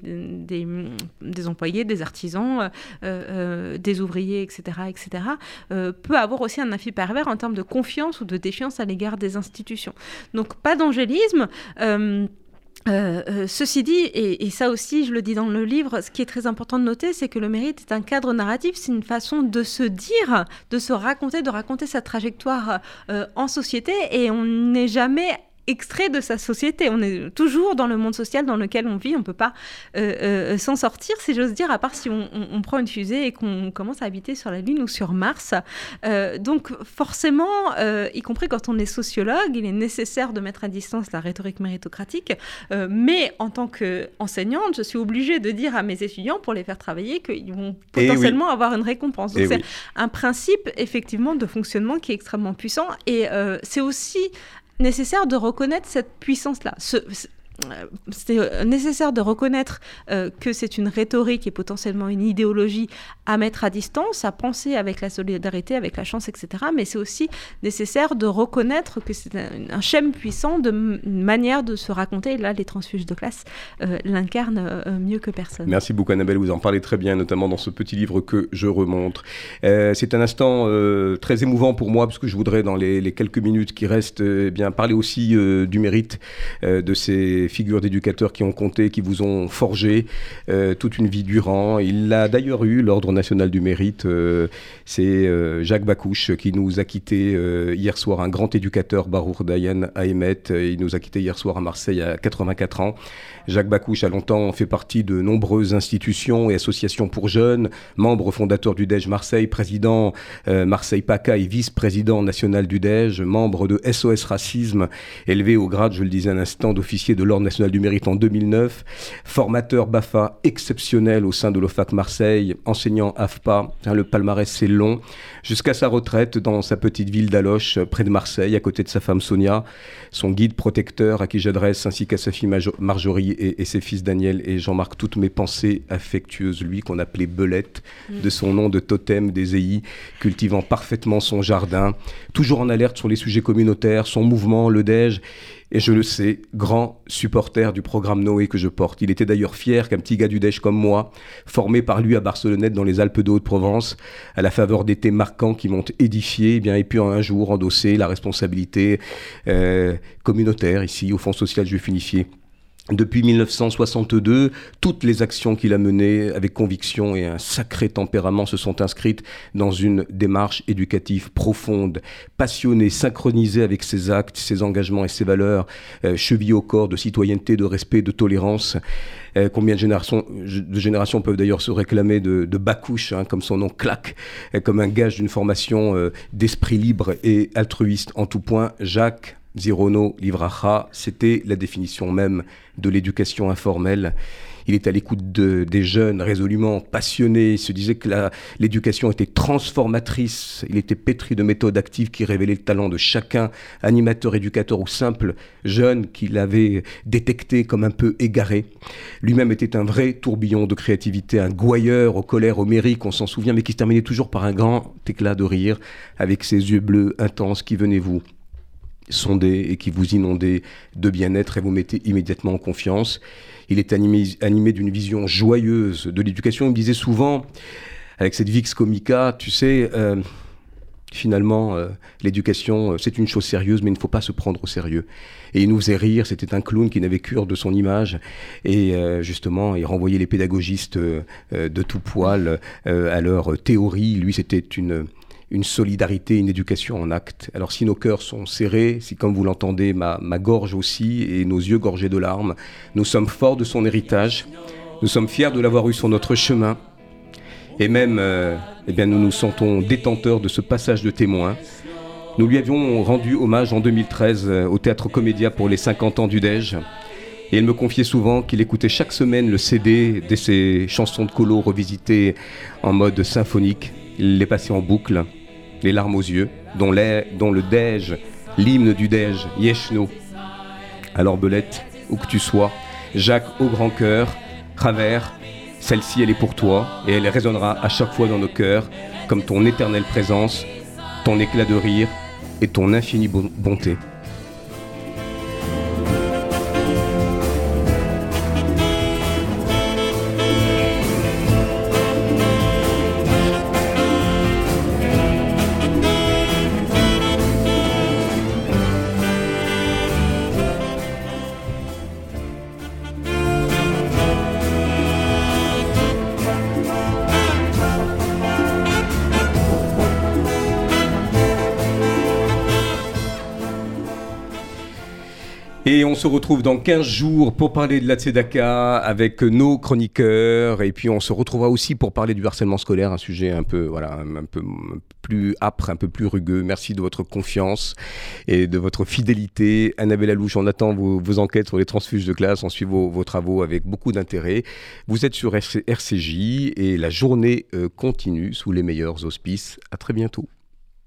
Speaker 3: des employés, des artisans, euh, euh, des ouvriers, etc., etc., euh, peut avoir aussi un effet pervers en termes de confiance ou de défiance à l'égard des institutions. Donc pas d'angélisme. ceci dit, et, ça aussi je le dis dans le livre, ce qui est très important de noter, c'est que le mérite est un cadre narratif, c'est une façon de se dire, de se raconter, de raconter sa trajectoire en société, et on n'est jamais extrait de sa société. On est toujours dans le monde social dans lequel on vit. On ne peut pas euh, euh, s'en sortir, si j'ose dire, à part si on, on- on prend une fusée et qu'on commence à habiter sur la Lune ou sur Mars. Euh, donc forcément, euh, y compris quand on est sociologue, il est nécessaire de mettre à distance la rhétorique méritocratique. Euh, mais en tant qu'enseignante, je suis obligée de dire à mes étudiants, pour les faire travailler, qu'ils vont
Speaker 2: Eh oui.
Speaker 3: potentiellement avoir une récompense. Donc
Speaker 2: Eh
Speaker 3: c'est
Speaker 2: oui.
Speaker 3: un principe effectivement de fonctionnement qui est extrêmement puissant et euh, c'est aussi nécessaire de reconnaître cette puissance-là. Ce- euh, c'est euh, nécessaire de reconnaître euh, que c'est une rhétorique et potentiellement une idéologie à mettre à distance, à penser avec la solidarité, avec la chance, etc. Mais c'est aussi nécessaire de reconnaître que c'est un, un schème puissant de manière de se raconter. Et là, les transfuges de classe euh, l'incarnent euh, mieux que personne.
Speaker 2: Merci beaucoup Annabelle, vous en parlez très bien, notamment dans ce petit livre que je remontre. Euh, c'est un instant très émouvant pour moi, parce que je voudrais, dans les, les quelques minutes qui restent, eh bien, parler aussi du mérite de ces figures d'éducateurs qui ont compté, qui vous ont forgé euh, toute une vie durant. Il l'a d'ailleurs eu, l'Ordre national du mérite. euh, c'est euh, Jacques Bacouche qui nous a quittés hier soir, un grand éducateur, Barour Dayan Ahmet. Il nous a quittés hier soir à Marseille à 84 ans. Jacques Bacouche a longtemps fait partie de nombreuses institutions et associations pour jeunes, membre fondateur du DEJ Marseille, président Marseille PACA et vice-président national du DEJ, membre de SOS Racisme, élevé au grade, je le disais un instant, d'officier de l'Ordre national du mérite en 2009, formateur BAFA exceptionnel au sein de l'OFAC Marseille, enseignant AFPA, hein, le palmarès c'est long, jusqu'à sa retraite dans sa petite ville d'Aloche, près de Marseille, à côté de sa femme Sonia, son guide protecteur à qui j'adresse, ainsi qu'à sa fille Marjorie et, et ses fils Daniel et Jean-Marc, toutes mes pensées affectueuses, lui qu'on appelait Belette, de son nom de totem des EI, cultivant parfaitement son jardin, toujours en alerte sur les sujets communautaires, son mouvement, le DEJ, et je le sais, grand supporter du programme Noé que je porte. Il était d'ailleurs fier qu'un petit gars du DEJ comme moi, formé par lui à Barcelonnette dans les Alpes de Haute-Provence, à la faveur d'étés marquants qui m'ont édifié, eh bien, ait pu un jour endosser la responsabilité euh, communautaire ici au Fonds social juif unifié. Depuis 1962, toutes les actions qu'il a menées avec conviction et un sacré tempérament se sont inscrites dans une démarche éducative profonde, passionnée, synchronisée avec ses actes, ses engagements et ses valeurs, euh, au corps de citoyenneté, de respect, de tolérance. Euh, combien de générations, peuvent d'ailleurs se réclamer de, de Bacouche, hein, comme son nom claque, euh, comme un gage d'une formation euh, d'esprit libre et altruiste en tout point. Jacques Zirono Livracha, c'était la définition même de l'éducation informelle. Il est à l'écoute de- des jeunes, résolument passionnés. Il se disait que l'éducation était transformatrice. Il était pétri de méthodes actives qui révélaient le talent de chacun, animateur, éducateur ou simple jeune qu'il avait détecté comme un peu égaré. Lui-même était un vrai tourbillon de créativité, un gouailleur aux colères homériques, on s'en souvient, mais qui se terminait toujours par un grand éclat de rire, avec ses yeux bleus intenses qui venaient vous sondé et qui vous inondait de bien-être et vous mettez immédiatement en confiance. Il est animé, d'une vision joyeuse de l'éducation. Il me disait souvent, avec cette Vix Comica, tu sais, euh, finalement, euh, l'éducation, euh, c'est une chose sérieuse, mais il ne faut pas se prendre au sérieux. Et il nous faisait rire, c'était un clown qui n'avait cure de son image. Et justement, il renvoyait les pédagogistes de tout poil à leur théorie. Lui, c'était une une solidarité, une éducation en acte. Alors si nos cœurs sont serrés, si comme vous l'entendez, ma, gorge aussi, et nos yeux gorgés de larmes, nous sommes forts de son héritage, nous sommes fiers de l'avoir eu sur notre chemin, et même, euh, eh bien, nous nous sentons détenteurs de ce passage de témoin. Nous lui avions rendu hommage en 2013 euh, au Théâtre Comédia pour les 50 ans du DEJ. Et il me confiait souvent qu'il écoutait chaque semaine le CD de ses chansons de colo revisitées en mode symphonique. Il les passait en boucle, les larmes aux yeux, dont, dont le Dej, l'hymne du Dej, Yeshno. Alors Belette, où que tu sois, Jacques au grand cœur, Travers, celle-ci elle est pour toi et elle résonnera à chaque fois dans nos cœurs comme ton éternelle présence, ton éclat de rire et ton infinie bon- bonté. On se retrouve dans 15 jours pour parler de la Tzedaka avec nos chroniqueurs. Et puis on se retrouvera aussi pour parler du harcèlement scolaire, un sujet un peu, voilà, un peu plus âpre, un peu plus rugueux. Merci de votre confiance et de votre fidélité. Annabelle Alouche, on attend vos, enquêtes sur les transfuges de classe. On suit vos, travaux avec beaucoup d'intérêt. Vous êtes sur RCJ et la journée euh, continue sous les meilleurs auspices. À très bientôt.